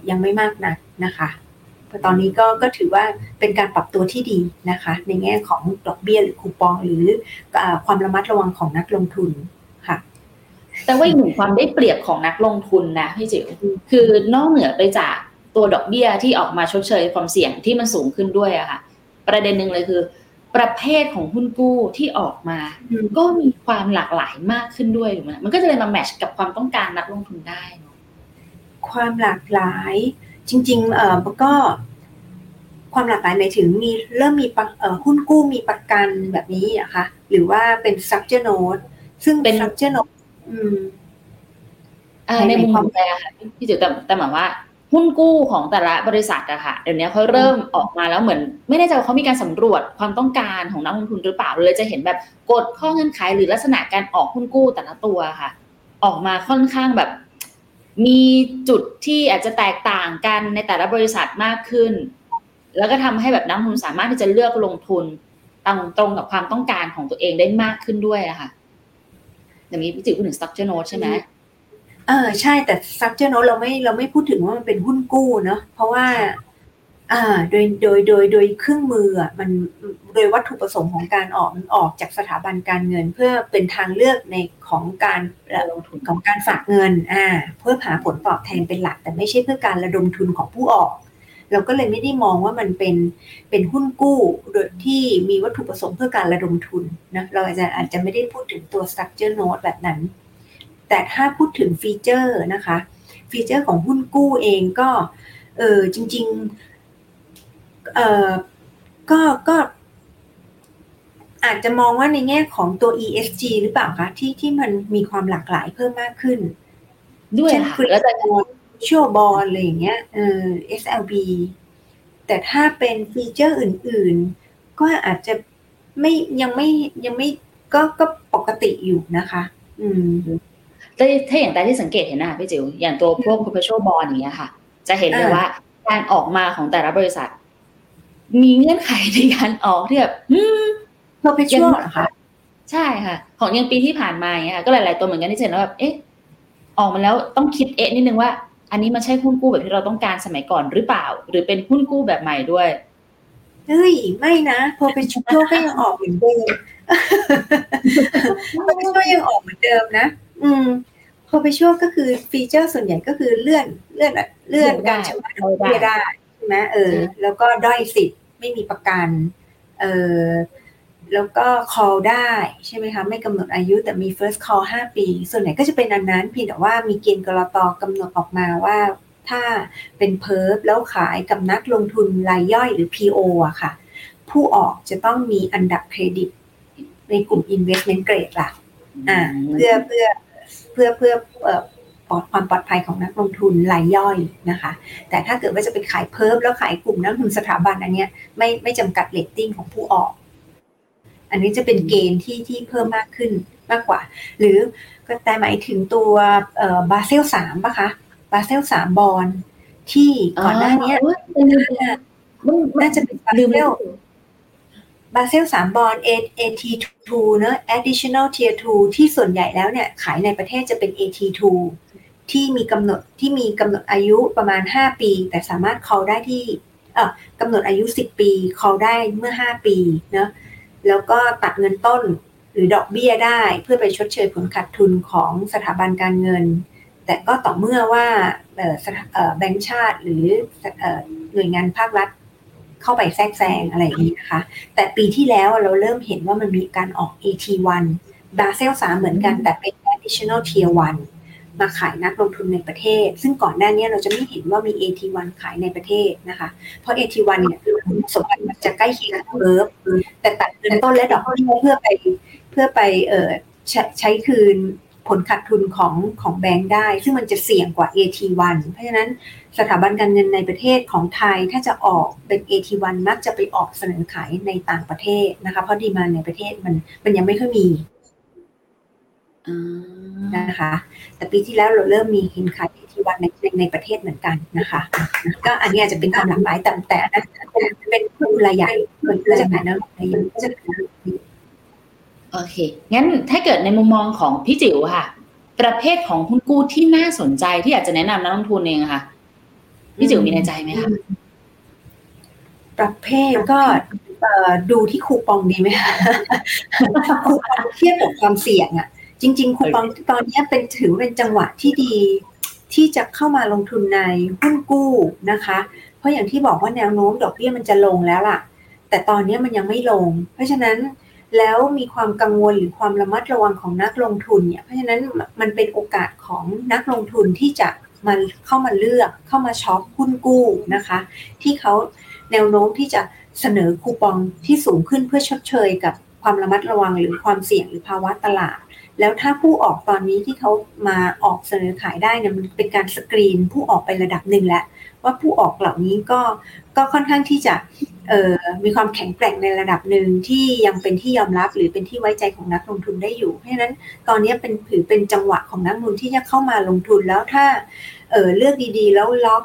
ยังไม่มากนักนะคะ ตอนนี้ก็ก็ถือว่าเป็นการปรับตัวที่ดีนะคะ ในแง่ของดอกเบี้ยหรือคูปอง หรือความระมัดระวังของนักลงทุนค่ะ แต่ว่าอีกหนึ่งความได้เปรียบของนักลงทุนนะพี่จิ๋วคือนอกเหนือไปจากตัวดอกเบี้ยที่ออกมาชดเชยความเสี่ยงที่มันสูงขึ้นด้วยอะค่ะ ประเด็นหนึ่งเลยคือ ประเภทของหุ้นกู้ที่ออกมา ก็มีความหลากหลายมากขึ้นด้วยถูกไหมมันก็จะเลยมาแมชกับความต้องการนักลงทุนได้ ความหลากหลาย จริงๆเอ่อก็ความหลากหลายหมายถึงมีเริ่มมีหุ้นกู้มีประกันแบบนี้อะคะหรือว่าเป็น structure note ซึ่งเป็น structure note อืมในมุมมองแปลค่ะพี่จิ๋วแต่แต่หมายว่า หุ้นกู้ของแต่ละบริษัทอะค่ะเดี๋ยวนี้เขาเริ่มออกมาแล้วเหมือน ไม่แน่ใจว่าเขามีการสำรวจความต้องการของนักลงทุนหรือเปล่าเลยจะเห็นแบบกฎข้อเงื่อนไขหรือลักษณะการออกหุ้นกู้แต่ละตัวค่ะ ออกมาค่อนข้างแบบ มีจุดที่อาจจะแตกต่างกันในแต่ละบริษัทมากขึ้น แล้วก็ทำให้แบบนักลงทุนสามารถที่จะเลือกลงทุนตรงตรงกับความต้องการของตัวเองได้มากขึ้นด้วยอะค่ะ อย่างนี้พี่จิ๋วพูดถึง structure note ใช่ไหมเออใช่แต่ structure note เราไม่เราไม่พูดถึงว่ามันเป็นหุ้นกู้เนาะเพราะว่า อ่าโดยโดยโดยโดยเครื่องมืออะมันโดยวัตถุประสงค์ของการออกมันออกจากสถาบันการเงิน เพื่อเป็นทางเลือกในของการลงทุนของการฝากเงินอ่าเพื่อหาผลตอบแทนเป็นหลัก แต่ไม่ใช่เพื่อการระดมทุนของผู้ออก เราก็เลยไม่ได้มองว่ามันเป็นเป็นหุ้นกู้โดยที่มีวัตถุประสงค์เพื่อการระดมทุนนะเราอาจจะอาจจะไม่ได้พูดถึงตัว structure note แบบนั้น แต่ถ้าพูดถึงฟีเจอร์นะคะ ฟีเจอร์ของหุ้นกู้เองก็เออจริง ๆ เอ่อก็ก็อาจจะมองว่าในแง่ของตัว ESG หรือเปล่าคะที่ที่มันมีความหลากหลายเพิ่มมากขึ้น ด้วยค่ะแล้วแต่ชั่วบอลอะไรอย่างเงี้ยเออ SLB แต่ถ้าเป็นฟีเจอร์อื่น ๆ ก็อาจจะไม่ยังไม่ยังไม่ก็ก็ปกติอยู่นะคะ อืมถ้าอย่างแต่ที่สังเกตเห็นนะพี่จิ๋วอย่างตัวพวก perpetual bond อย่างเงี้ยค่ะ จะเห็นเลยว่าการออกมาของแต่ละบริษัท มีเงื่อนไขในการออกที่แบบเพอร์เพชัวเหรอคะใช่ค่ะ ของยังปีที่ผ่านมาเนี่ยก็หลาย ๆ ตัวเหมือนกันที่เห็นแล้วแบบเอ๊ะออกมาแล้วต้องคิดเอ๊ะนิดนึงว่า อันนี้มันใช่หุ้นกู้แบบที่เราต้องการสมัยก่อนหรือเปล่า หรือเป็นหุ้นกู้แบบใหม่ด้วยเฮ้ยไม่นะพอเป็นชุดโชก็ยังออกเหมือนเดิมพอเป็นช่วยังออกเหมือนเดิมนะ อืมพอไปช่วก็คือฟีเจอร์ส่วนใหญ่ก็คือเลื่อนเลื่อนเลื่อนการชำระดอกเบี้ยได้ใช่ไหมเออ แล้วก็ด้อยสิทธิ์ไม่มีประกัน เออแล้วก็ call ได้ใช่ไหมคะ ไม่กำหนดอายุแต่มี first call 5 ปี ส่วนไหนก็จะเป็นอันนั้นเพียงแต่ว่ามีเกณฑ์กรตกำหนดออกมาว่าถ้าเป็นเพิร์แล้วขายกับนักลงทุนรายย่อยหรือ PO อะค่ะ ผู้ออกจะต้องมีอันดับเครดิต ในกลุ่ม investment grade ล่ะ อ่า เพื่อเพื่อเพื่อเพื่อเอ่อ ปลอดความปลอดภัยของนักลงทุนรายย่อยนะคะ แต่ถ้าเกิดว่าจะไปขายเพิ่มแล้วขายกลุ่มนักลงทุนสถาบันอันเนี้ยไม่ไม่จำกัดเลตติ้งของผู้ออก อันนี้จะเป็นเกณฑ์ที่ที่เพิ่มมากขึ้นมากกว่า หรือก็แต่หมายถึงตัวบาเซลสามปะคะบาเซลสามบอลที่ก่อนหน้านี้น่าจะเป็นบาลืมเซเรื่อล บาเซลสามบอล AT2 เนอะ additional tier 2 ที่ส่วนใหญ่แล้วเนี่ยขายในประเทศจะเป็น AT2 ที่มีกำหนดที่มีกำหนดอายุประมาณ 5 ปี แต่สามารถ call ได้ที่เอ่อกำหนดอายุ 10 ปี call ได้เมื่อ 5 ปีเนะแล้วก็ตัดเงินต้นหรือดอกเบี้ยได้เพื่อไปชดเชยผลขาดทุนของสถาบันการเงิน แต่ก็ต่อเมื่อว่าเออสถาเอ่อแบงก์ชาติหรือเออหน่วยงานภาครัฐ เข้าไปแทรกแซงอะไรอย่างนี้นะคะ แต่ปีที่แล้วเราเริ่มเห็นว่ามันมีการออก AT1 บาเซล3เหมือนกันแต่เป็น additional tier 1มาขายนักลงทุนในประเทศ ซึ่งก่อนหน้านี้เราจะไม่เห็นว่ามี AT1 ขายในประเทศนะคะ เพราะ AT1 เนี่ยคือสมบัติจะใกล้เคียงกับเบิร์ฟแต่ตัดเงินต้นและดอกเบี้ยเพื่อไปเพื่อไปเออใช้ใช้คืนผลขาดทุนของของแบงก์ได้ ซึ่งมันจะเสี่ยงกว่า AT1 เพราะฉะนั้น สถาบันการเงินในประเทศของไทยถ้าจะออกเป็น AT1 มักจะไปออกเสนอขายในต่างประเทศนะคะ เพราะดีมานในประเทศมันมันยังไม่ค่อยมีอ่านะคะ แต่ปีที่แล้วเราเริ่มมีเห็นขาย AT1 ในในในประเทศเหมือนกันนะคะ ก็อันนี้อาจจะเป็นความหลากหลายแต่แต่อันนั้นเป็นเป็นผู้รายใหญ่มันก็จะขายน้ำรายใหญ่ก็จะขายน้ำโอเค งั้นถ้าเกิดในมุมมองของพี่จิ๋วค่ะ ประเภทของหุ้นกู้ที่น่าสนใจที่อยากจะแนะนำนักลงทุนเองอะค่ะ พี่จิ๋วมีในใจไหมคะประเภทก็ดูที่คูปองดีไหมคะคูปองเทียบกับความเสี่ยงอะ จริง ๆ คูปองตอนนี้เป็นถือเป็นจังหวะที่ดี ที่จะเข้ามาลงทุนในหุ้นกู้นะคะ เพราะอย่างที่บอกว่าแนวโน้มดอกเบี้ยมันจะลงแล้วล่ะ แต่ตอนนี้มันยังไม่ลง เพราะฉะนั้นแล้วมีความกังวลหรือความระมัดระวังของนักลงทุนเนี่ยเพราะฉะนั้นมันเป็นโอกาสของนักลงทุนที่จะ มาเข้ามาเลือกเข้ามาช็อปหุ้นกู้นะคะ ที่เขาแนวโน้มที่จะเสนอคูปองที่สูงขึ้นเพื่อชดเชยกับความระมัดระวังหรือความเสี่ยงหรือภาวะตลาด แล้วถ้าผู้ออกตอนนี้ที่เขามาออกเสนอขายได้เนี่ยมันเป็นการสกรีนผู้ออกไประดับหนึ่งแล้ว ว่าผู้ออกเหล่านี้ก็ก็ค่อนข้างที่จะมีความแข็งแกร่งในระดับหนึ่งที่ยังเป็นที่ยอมรับหรือเป็นที่ไว้ใจของนักลงทุนได้อยู่ เพราะฉะนั้นตอนนี้เป็นถือเป็นจังหวะของนักลงทุนที่จะเข้ามาลงทุนแล้วถ้าเเลือกดีๆ แล้วล็อก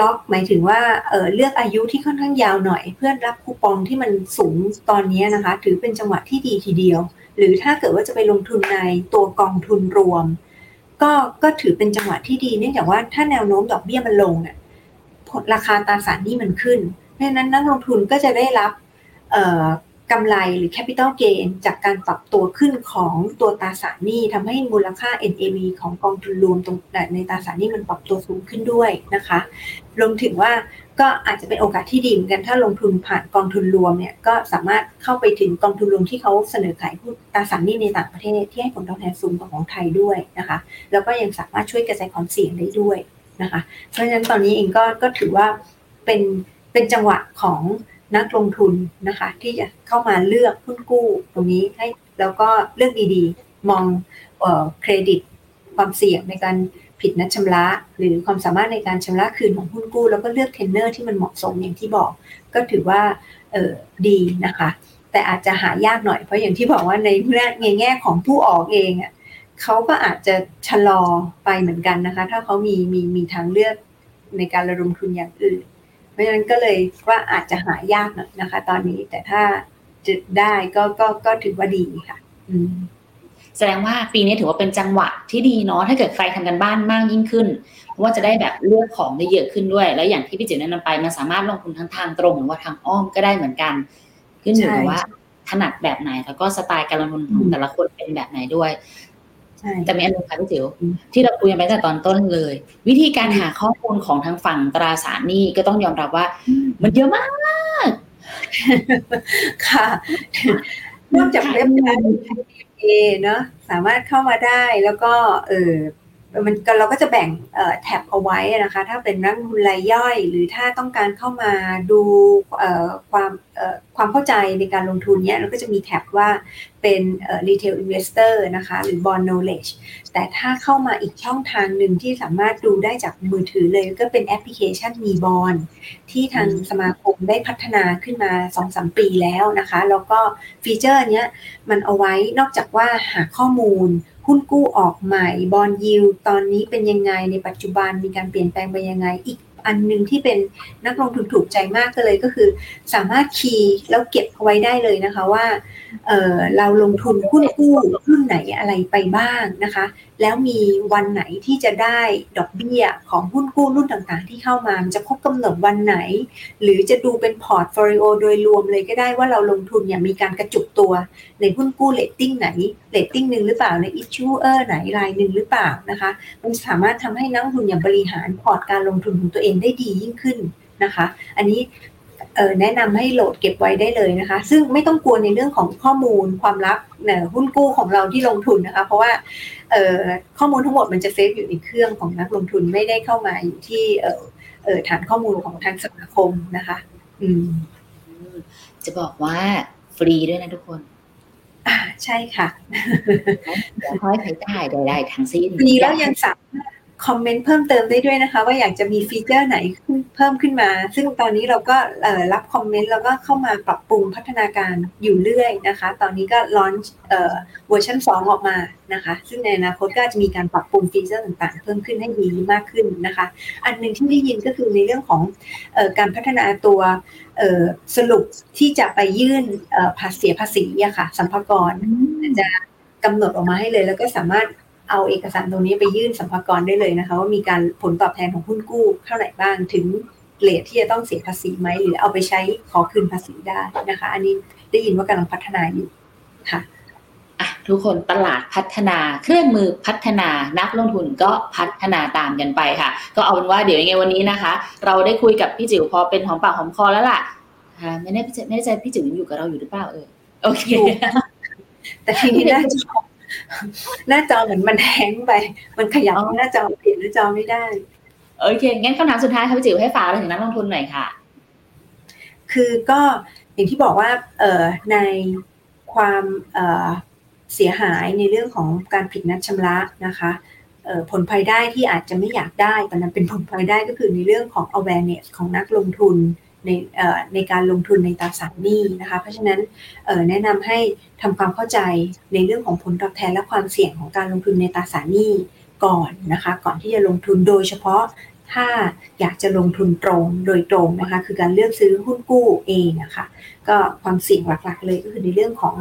ล็อกหมายถึงว่าเเลือกอายุที่ค่อนข้างยาวหน่อย เพื่อรับคูปองที่มันสูงตอนนี้นะคะ ถือเป็นจังหวะที่ดีทีเดียว หรือถ้าเกิดว่าจะไปลงทุนในตัวกองทุนรวม ก็ก็ถือเป็นจังหวะที่ดีเนื่องจากว่าถ้าแนวโน้มดอกเบี้ยมันลงเนี่ย ราคาตราสารหนี้มันขึ้นเพราะฉะนั้นนักลงทุนก็จะได้รับกำไรหรือ capital gain จากการปรับตัวขึ้นของตัวตราสารหนี้ทำให้มูลค่า NAV ของกองทุนรวมตรงในตราสารหนี้มันปรับตัวสูงขึ้นด้วยนะคะรวมถึงว่าก็อาจจะเป็นโอกาสที่ดีเหมือนกันถ้าลงทุนผ่านกองทุนรวมเนี่ยก็สามารถเข้าไปถึงกองทุนรวมที่เขาเสนอขายหุ้นตราสารหนี้ในต่างประเทศที่ให้ผลตอบแทนสูงกว่าของไทยด้วยนะคะ แล้วก็ยังสามารถช่วยกระจายความเสี่ยงได้ด้วย นะคะ เพราะฉะนั้นตอนนี้เองก็ก็ถือว่าเป็นเป็นจังหวะของนักลงทุนนะคะ ที่จะเข้ามาเลือกหุ้นกู้ตรงนี้ให้แล้วก็เลือกดีๆ มองเออเครดิตความเสี่ยงในการผิดนัดชำระ หรือความสามารถในการชำระคืนของหุ้นกู้ แล้วก็เลือกเทรนเนอร์ที่มันเหมาะสมอย่างที่บอก ก็ถือว่าออดีนะคะ แต่อาจจะหายากหน่อยเพราะอย่างที่บอกว่าในในแง่ของผู้ออกเองอะ เขาก็อาจจะชะลอไปเหมือนกันนะคะ ถ้าเขามีมีมีทางเลือกในการระดมทุนอย่างอื่น เพราะฉะนั้นก็เลยว่าอาจจะหายากหน่อยนะคะ ตอนนี้แต่ถ้าจะได้ก็ก็ก็ถือว่าดีค่ะ อืมแสดงว่าปีนี้ถือว่าเป็นจังหวะที่ดีเนาะถ้าเกิดใครทำกันบ้านมากยิ่งขึ้นเพราะว่าจะได้แบบเลือกของได้เยอะขึ้นด้วย แล้วอย่างที่พี่จิ๋วแนะนำไปมันสามารถลงทุนทั้งทางตรงหรือว่าทางอ้อมก็ได้เหมือนกัน ขึ้นอยู่กับว่าถนัดแบบไหนแล้วก็สไตล์การลงทุนของแต่ละคนเป็นแบบไหนด้วยใช่ แต่มีอันหนึงค่ะพี่จิ๋วที่เราคุยกันไปตั้งแต่ตอนต้นเลย วิธีการหาข้อมูลของทางฝั่งตราสารหนี้ก็ต้องยอมรับว่า มันเยอะมาก ค่ะนอกจากเว็บไซต์เอเนาะสามารถเข้ามาได้แล้วก็เออ มันก็เราก็จะแบ่งแท็บเอาไว้นะคะ ถ้าเป็นนักลงทุนรายย่อย หรือถ้าต้องการเข้ามาดูความความเข้าใจในการลงทุนเนี้ยเราก็จะมีแท็บว่าเป็น retail investor นะคะ หรือ bond knowledge แต่ถ้าเข้ามาอีกช่องทางหนึ่งที่สามารถดูได้จากมือถือเลยก็เป็นแอปพลิเคชันมีบอลที่ทางสมาคมได้พัฒนาขึ้นมา 2-3 ปีแล้วนะคะ แล้วก็ฟีเจอร์เนี้ยมันเอาไว้นอกจากว่าหาข้อมูล หุ้นกู้ออกใหม่บอลยิวตอนนี้เป็นยังไงในปัจจุบันมีการเปลี่ยนแปลงไปยังไงอีกอันหนึ่งที่เป็นนักลงทุนถูกใจมากก็เลยก็คือ สามารถ key แล้วเก็บเอาไว้ได้เลยนะคะว่าเเราลงทุนหุ้นกู้หุ้นไหนอะไรไปบ้างนะคะ แล้วมีวันไหนที่จะได้ดอกเบี้ยของหุ้นกู้รุ่นต่างๆ ที่เข้ามาจะครบกำหนดวันไหน หรือจะดูเป็น portfolio โดยรวมเลยก็ได้ว่าเราลงทุนเนี่ยมีการกระจุกตัวในหุ้นกู้เลตติ้งไหนเลตติ้งหนึ่งหรือเปล่าใน issuer ไหนรายหนึ่งหรือเปล่านะคะ มันสามารถทำให้นักลงทุนอย่างบริหารพอร์ตการลงทุนของตัวเองได้ดียิ่งขึ้นนะคะ อันนี้แนะนำให้โหลดเก็บไว้ได้เลยนะคะ ซึ่งไม่ต้องกลัวในเรื่องของข้อมูลความลับหุ้นกู้ของเราที่ลงทุนนะคะ เพราะว่า ข้อมูลทั้งหมดมันจะเซฟอยู่ในเครื่องของนักลงทุนไม่ได้เข้ามาอยู่ที่ฐานข้อมูลของทางสมาคมนะคะ อืม จะบอกว่าฟรีด้วยนะทุกคนอ่าใช่ค่ะเดี๋ยวค่อยใช้จ่ายใดๆทั้งสิ้นฟรีแล้วยังสามารถ comment เพิ่มเติมได้ด้วยนะคะ ว่าอยากจะมี feature ไหนเพิ่มขึ้นมา ซึ่งตอนนี้เราก็รับ comment แล้วก็เข้ามาปรับปรุงพัฒนาการอยู่เรื่อยนะคะ ตอนนี้ก็ launch version 2 ออกมานะคะ ซึ่งในอนาคตก็จะมีการปรับปรุง feature ต่างๆ เพิ่มขึ้นให้ดีมากขึ้นนะคะ อันหนึ่งที่ได้ยินก็คือในเรื่องของอการพัฒนาตัวสรุปที่จะไปยื่นภาษีภาษีอะค่ะสรรพากรจะกำหนดออกมาให้เลย แล้วก็สามารถ เอาเอกสารตรงนี้ไปยื่นสัมภาระได้เลยนะคะ ว่ามีการผลตอบแทนของหุ้นกู้เท่าไหร่บ้างถึงเลทที่จะต้องเสียภาษีไหมหรือเอาไปใช้ขอคืนภาษีได้นะคะ อันนี้ได้ยินว่ากำลังพัฒนาอยู่ค่ะอะทุกคนตลาดพัฒนาเครื่องมือพัฒนานักลงทุนก็พัฒนาตามกันไปค่ะ ก็เอาเป็นว่าเดี๋ยวยังไงวันนี้นะคะ เราได้คุยกับพี่จิ๋วพอเป็นหอมปากหอมคอแล้วล่ะไม่แน่ไม่แน่ใจพี่จิ๋วยังอยู่กับเราอยู่หรือเปล่าเออโอเคแต่ทีนี้น่าจะ หน้าจอเหมือนมันแห้งไป มันขยับหน้าจอเปลี่ยนหน้าจอไม่ได้ โอเค งั้นคำถามสุดท้ายค่ะพี่จิ๋วให้ฝากถึงนักลงทุนหน่อยค่ะ คือก็อย่างที่บอกว่าเอ่อในความเอ่อเสียหายในเรื่องของการผิดนัดชำระนะคะผลภายได้ที่อาจจะไม่อยากได้แต่นั้นเป็นผลภายได้ก็คือในเรื่องของ awareness ของนักลงทุน ในในการลงทุนในตราสารหนี้นะคะ เพราะฉะนั้นแนะนำให้ทำความเข้าใจในเรื่องของผลตอบแทนและความเสี่ยงของการลงทุนในตราสารหนี้ก่อนนะคะ ก่อนที่จะลงทุนโดยเฉพาะถ้าอยากจะลงทุนตรงโดยตรงนะคะ คือการเลือกซื้อหุ้นกู้เองนะคะก็ความเสี่ยงหลักๆ เลยก็คือในเรื่องของ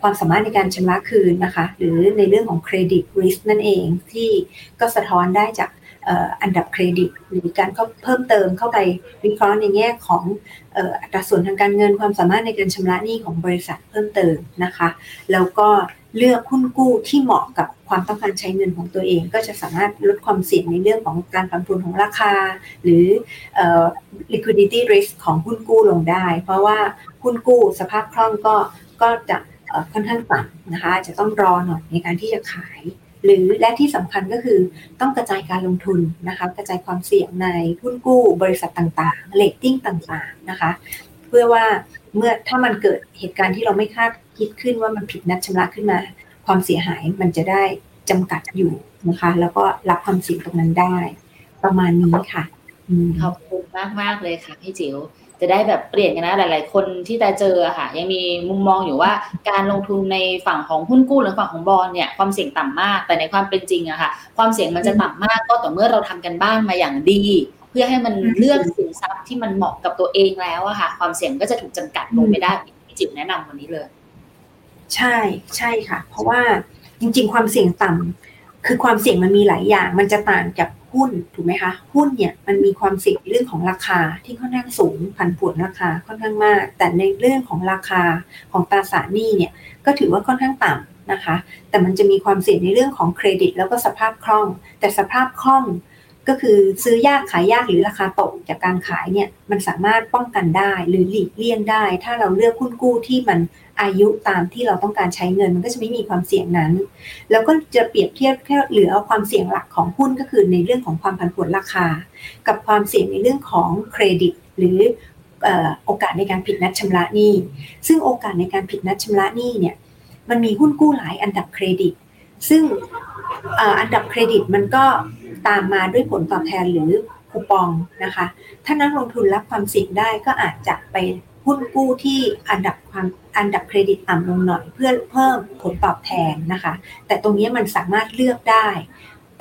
ความสามารถในการชำระคืนนะคะ หรือในเรื่องของเครดิตริสนั่นเองที่ก็สะท้อนได้จาก อันดับเครดิต หรือการเพิ่มเติมเข้าไปวิเคราะห์ในแง่ของอัตราส่วนทางการเงินความสามารถในการชำระหนี้ของบริษัทเพิ่มเติมนะคะ แล้วก็เลือกหุ้นกู้ที่เหมาะกับความต้องการใช้เงินของตัวเอง ก็จะสามารถลดความเสี่ยงในเรื่องของการผันผวนของราคา หรือ liquidity risk ของหุ้นกู้ลงได้ เพราะว่าหุ้นกู้สภาพคล่องก็ก็จะค่อนข้างต่ำนะคะ จะต้องรอหน่อยในการที่จะขาย หรือและที่สำคัญก็คือต้องกระจายการลงทุนนะคะกระจายความเสี่ยงในหุ้นกู้บริษัทต่างๆเลตติ้งต่างๆนะคะ เพื่อว่าเมื่อถ้ามันเกิดเหตุการณ์ที่เราไม่คาดคิดขึ้นว่ามันผิดนัดชำระขึ้นมา ความเสียหายมันจะได้จำกัดอยู่นะคะ แล้วก็รับความเสี่ยงตรงนั้นได้ ประมาณนี้ค่ะขอบคุณมากมากเลยค่ะพี่จิ๋ว จะได้แบบเปลี่ยนกันนะหลาย ๆ คนที่จะเจอค่ะ ยังมีมุมมองอยู่ว่าการลงทุนในฝั่งของหุ้นกู้หรือฝั่งของบอลเนี่ยความเสี่ยงต่ำมาก แต่ในความเป็นจริงอะค่ะ ความเสี่ยงมันจะต่ำมากก็ต่อเมื่อเราทำกันบ้านมาอย่างดี เพื่อให้มันเลือกสินทรัพย์ที่มันเหมาะกับตัวเองแล้วอะค่ะ ความเสี่ยงก็จะถูกจำกัดลงไปได้ที่จิ๋วแนะนำวันนี้เลย ใช่ใช่ค่ะ เพราะว่าจริง ๆ ความเสี่ยงต่ำคือความเสี่ยงมันมีหลายอย่าง มันจะต่างจาก หุ้นถูกไหมคะ หุ้นเนี่ยมันมีความเสี่ยงเรื่องของราคาที่ค่อนข้างสูงผันผวนราคาค่อนข้างมาก แต่ในเรื่องของราคาของตราสารหนี้เนี่ยก็ถือว่าค่อนข้างต่ำนะคะ แต่มันจะมีความเสี่ยงในเรื่องของเครดิต แล้วก็สภาพคล่อง แต่สภาพคล่องก็คือซื้อยากขายยากหรือราคาตกจากการขายเนี่ยมันสามารถป้องกันได้หรือหลีกเลี่ยงได้ ถ้าเราเลือกหุ้นกู้ที่มัน อายุตามที่เราต้องการใช้เงิน มันก็จะไม่มีความเสี่ยงนั้น แล้วก็จะเปรียบเทียบแค่เหลือความเสี่ยงหลักของหุ้นก็คือในเรื่องของความผันผวนราคา กับความเสี่ยงในเรื่องของเครดิต หรือโอกาสในการผิดนัดชำระหนี้ ซึ่งโอกาสในการผิดนัดชำระหนี้เนี่ย มันมีหุ้นกู้หลายอันดับเครดิต ซึ่งอันดับเครดิตมันก็ตามมาด้วยผลตอบแทนหรือคูปองนะคะ ถ้านักลงทุนรับความเสี่ยงได้ก็อาจจะไป หุ้นกู้ที่อันดับความอันดับเครดิตต่ำลงหน่อย เพื่อเพิ่มผลตอบแทนนะคะ แต่ตรงนี้มันสามารถเลือกได้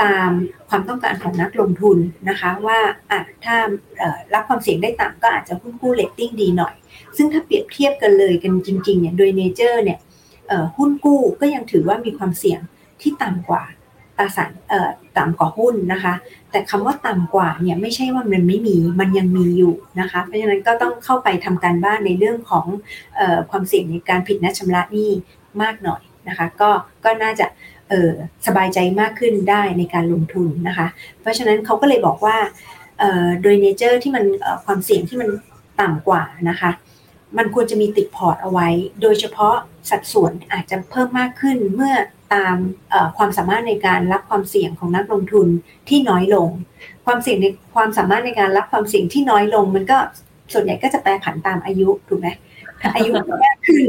ตามความต้องการของนักลงทุนนะคะว่าอะถ้ารับความเสี่ยงได้ต่ำก็อาจจะหุ้นกู้เลตติ้งดีหน่อย ซึ่งถ้าเปรียบเทียบกันเลยกันจริงๆเนี่ยโดย nature เนี่ยหุ้นกู้ก็ยังถือว่ามีความเสี่ยงที่ต่ำกว่าตราสารต่ำกว่าหุ้นนะคะ แต่คำว่าต่ำกว่าเนี่ยไม่ใช่ว่ามันไม่มีมันยังมีอยู่นะคะ เพราะฉะนั้นก็ต้องเข้าไปทำการบ้านในเรื่องของอความเสี่ยงในการผิดนัดชำระหนี้มากหน่อยนะคะก็ก็น่าจะสบายใจมากขึ้นได้ในการลงทุนนะคะ เพราะฉะนั้นเขาก็เลยบอกว่าโดย nature ที่มันความเสี่ยงที่มันต่ำกว่านะคะ มันควรจะมีติดพอร์ตเอาไว้ โดยเฉพาะสัดส่วนอาจจะเพิ่มมากขึ้นเมื่อตามความสามารถในการรับความเสี่ยงของนักลงทุนที่น้อยลง ความเสี่ยงในความสามารถในการรับความเสี่ยงที่น้อยลง มันก็ส่วนใหญ่ก็จะแปรผันตามอายุถูกไหม อายุมากขึ้น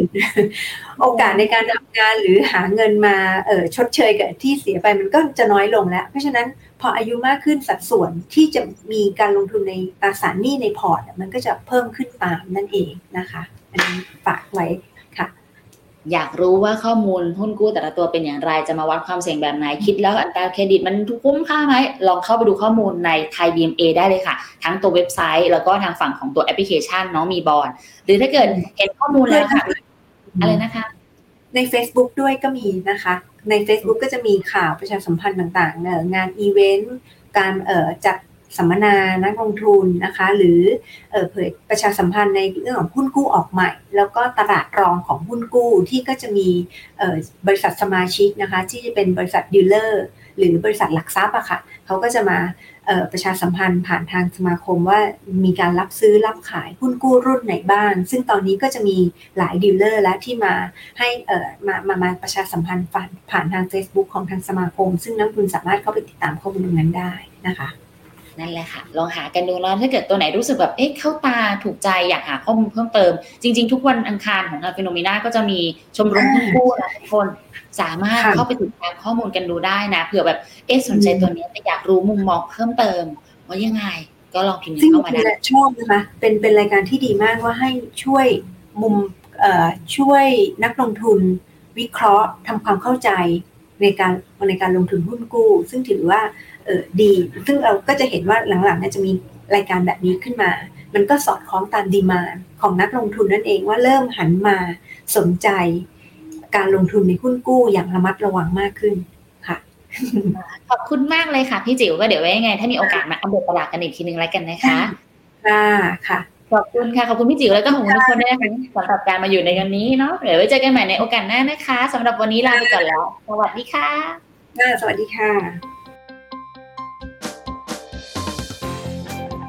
โอกาสในการทำงานหรือหาเงินมาเออชดเชยกับที่เสียไปมันก็จะน้อยลงแล้ว เพราะฉะนั้นพออายุมากขึ้นสัดส่วนที่จะมีการลงทุนในตราสารหนี้ในพอร์ตมันก็จะเพิ่มขึ้นตามนั่นเองนะคะ อันนี้ฝากไว้ อยากรู้ว่าข้อมูลหุ้นกู้แต่ละตัวเป็นอย่างไรจะมาวัดความเสี่ยงแบบไหนคิดแล้วอัตราเครดิตมันคุ้มค่าไหมลองเข้าไปดูข้อมูลในไทย BMA ได้เลยค่ะ ทั้งตัวเว็บไซต์แล้วก็ทางฝั่งของตัวแอปพลิเคชันน้องมีบอนด์หรือถ้าเกิดเห็นข้อมูลแล้วค่ะอะไรนะคะ ใน Facebook ด้วยก็มีนะคะ ใน Facebook ก็จะมีข่าวประชาสัมพันธ์ต่างๆ งานอีเวนต์การจัด สัมมนานักลงทุนนะคะ หรือเผยประชาสัมพันธ์ในเรื่องของหุ้นกู้ออกใหม่ แล้วก็ตลาดรองของหุ้นกู้ที่ก็จะมีบริษัทสมาชิกนะคะ ที่จะเป็นบริษัท dealer หรือบริษัทหลักทรัพย์อะค่ะเขาก็จะมาประชาสัมพันธ์ผ่านทางสมาคมว่ามีการรับซื้อรับขายหุ้นกู้รุ่นไหนบ้าง ซึ่งตอนนี้ก็จะมีหลาย dealer แล้วที่มาให้มามามาประชาสัมพันธ์ผ่านผ่านทาง Facebook ของทางสมาคม ซึ่งนักลงทุนสามารถเข้าไปติดตามข้อมูลตรงนั้นได้นะคะ นั่นแหละค่ะ ลองหากันดูแล้วถ้าเกิดตัวไหนรู้สึกแบบเอ๊ะเข้าตาถูกใจอยากหาข้อมูลเพิ่มเติม จริง ๆ ทุกวันอังคารของทาง Finnomena ก็จะมีชมรมหุ้นกู้นะทุกคนสามารถเข้าไปติดตามข้อมูลกันดูได้นะเผื่อแบบเอ๊ะสนใจตัวนี้แต่อยากรู้มุมมองเพิ่มเติมว่ายังไง ก็ลองพิมพ์เข้ามาได้ชอบนะคะเป็นเป็นรายการที่ดีมากว่าให้ช่วยมุมเอ่อช่วยนักลงทุนวิเคราะห์ทำความเข้าใจในการในการลงทุนหุ้นกู้ ซึ่งถือว่า เออดี ซึ่งเราก็จะเห็นว่าหลังๆเนี่ยจะมีรายการแบบนี้ขึ้นมา มันก็สอดคล้องตามดีมาของนักลงทุนนั่นเองว่าเริ่มหันมาสนใจการลงทุนในหุ้นกู้อย่างระมัดระวังมากขึ้นค่ะ ขอบคุณมากเลยค่ะพี่จิ๋วก็เดี๋ยวไว้ยังไง ถ้ามีโอกาสมาอัปเดตตลาดกันอีกทีนึงแล้วกันนะคะค่ะค่ะขอบคุณค่ะ ขอบคุณพี่จิ๋วแล้วก็ของทุกคนด้วยนะคะสำหรับการมาอยู่ในวันนี้เนาะเดี๋ยวไว้เจอกันใหม่ในโอกาสหน้านะคะสำหรับวันนี้ลาไปก่อนแล้ว สวัสดีค่ะ สวัสดีค่ะ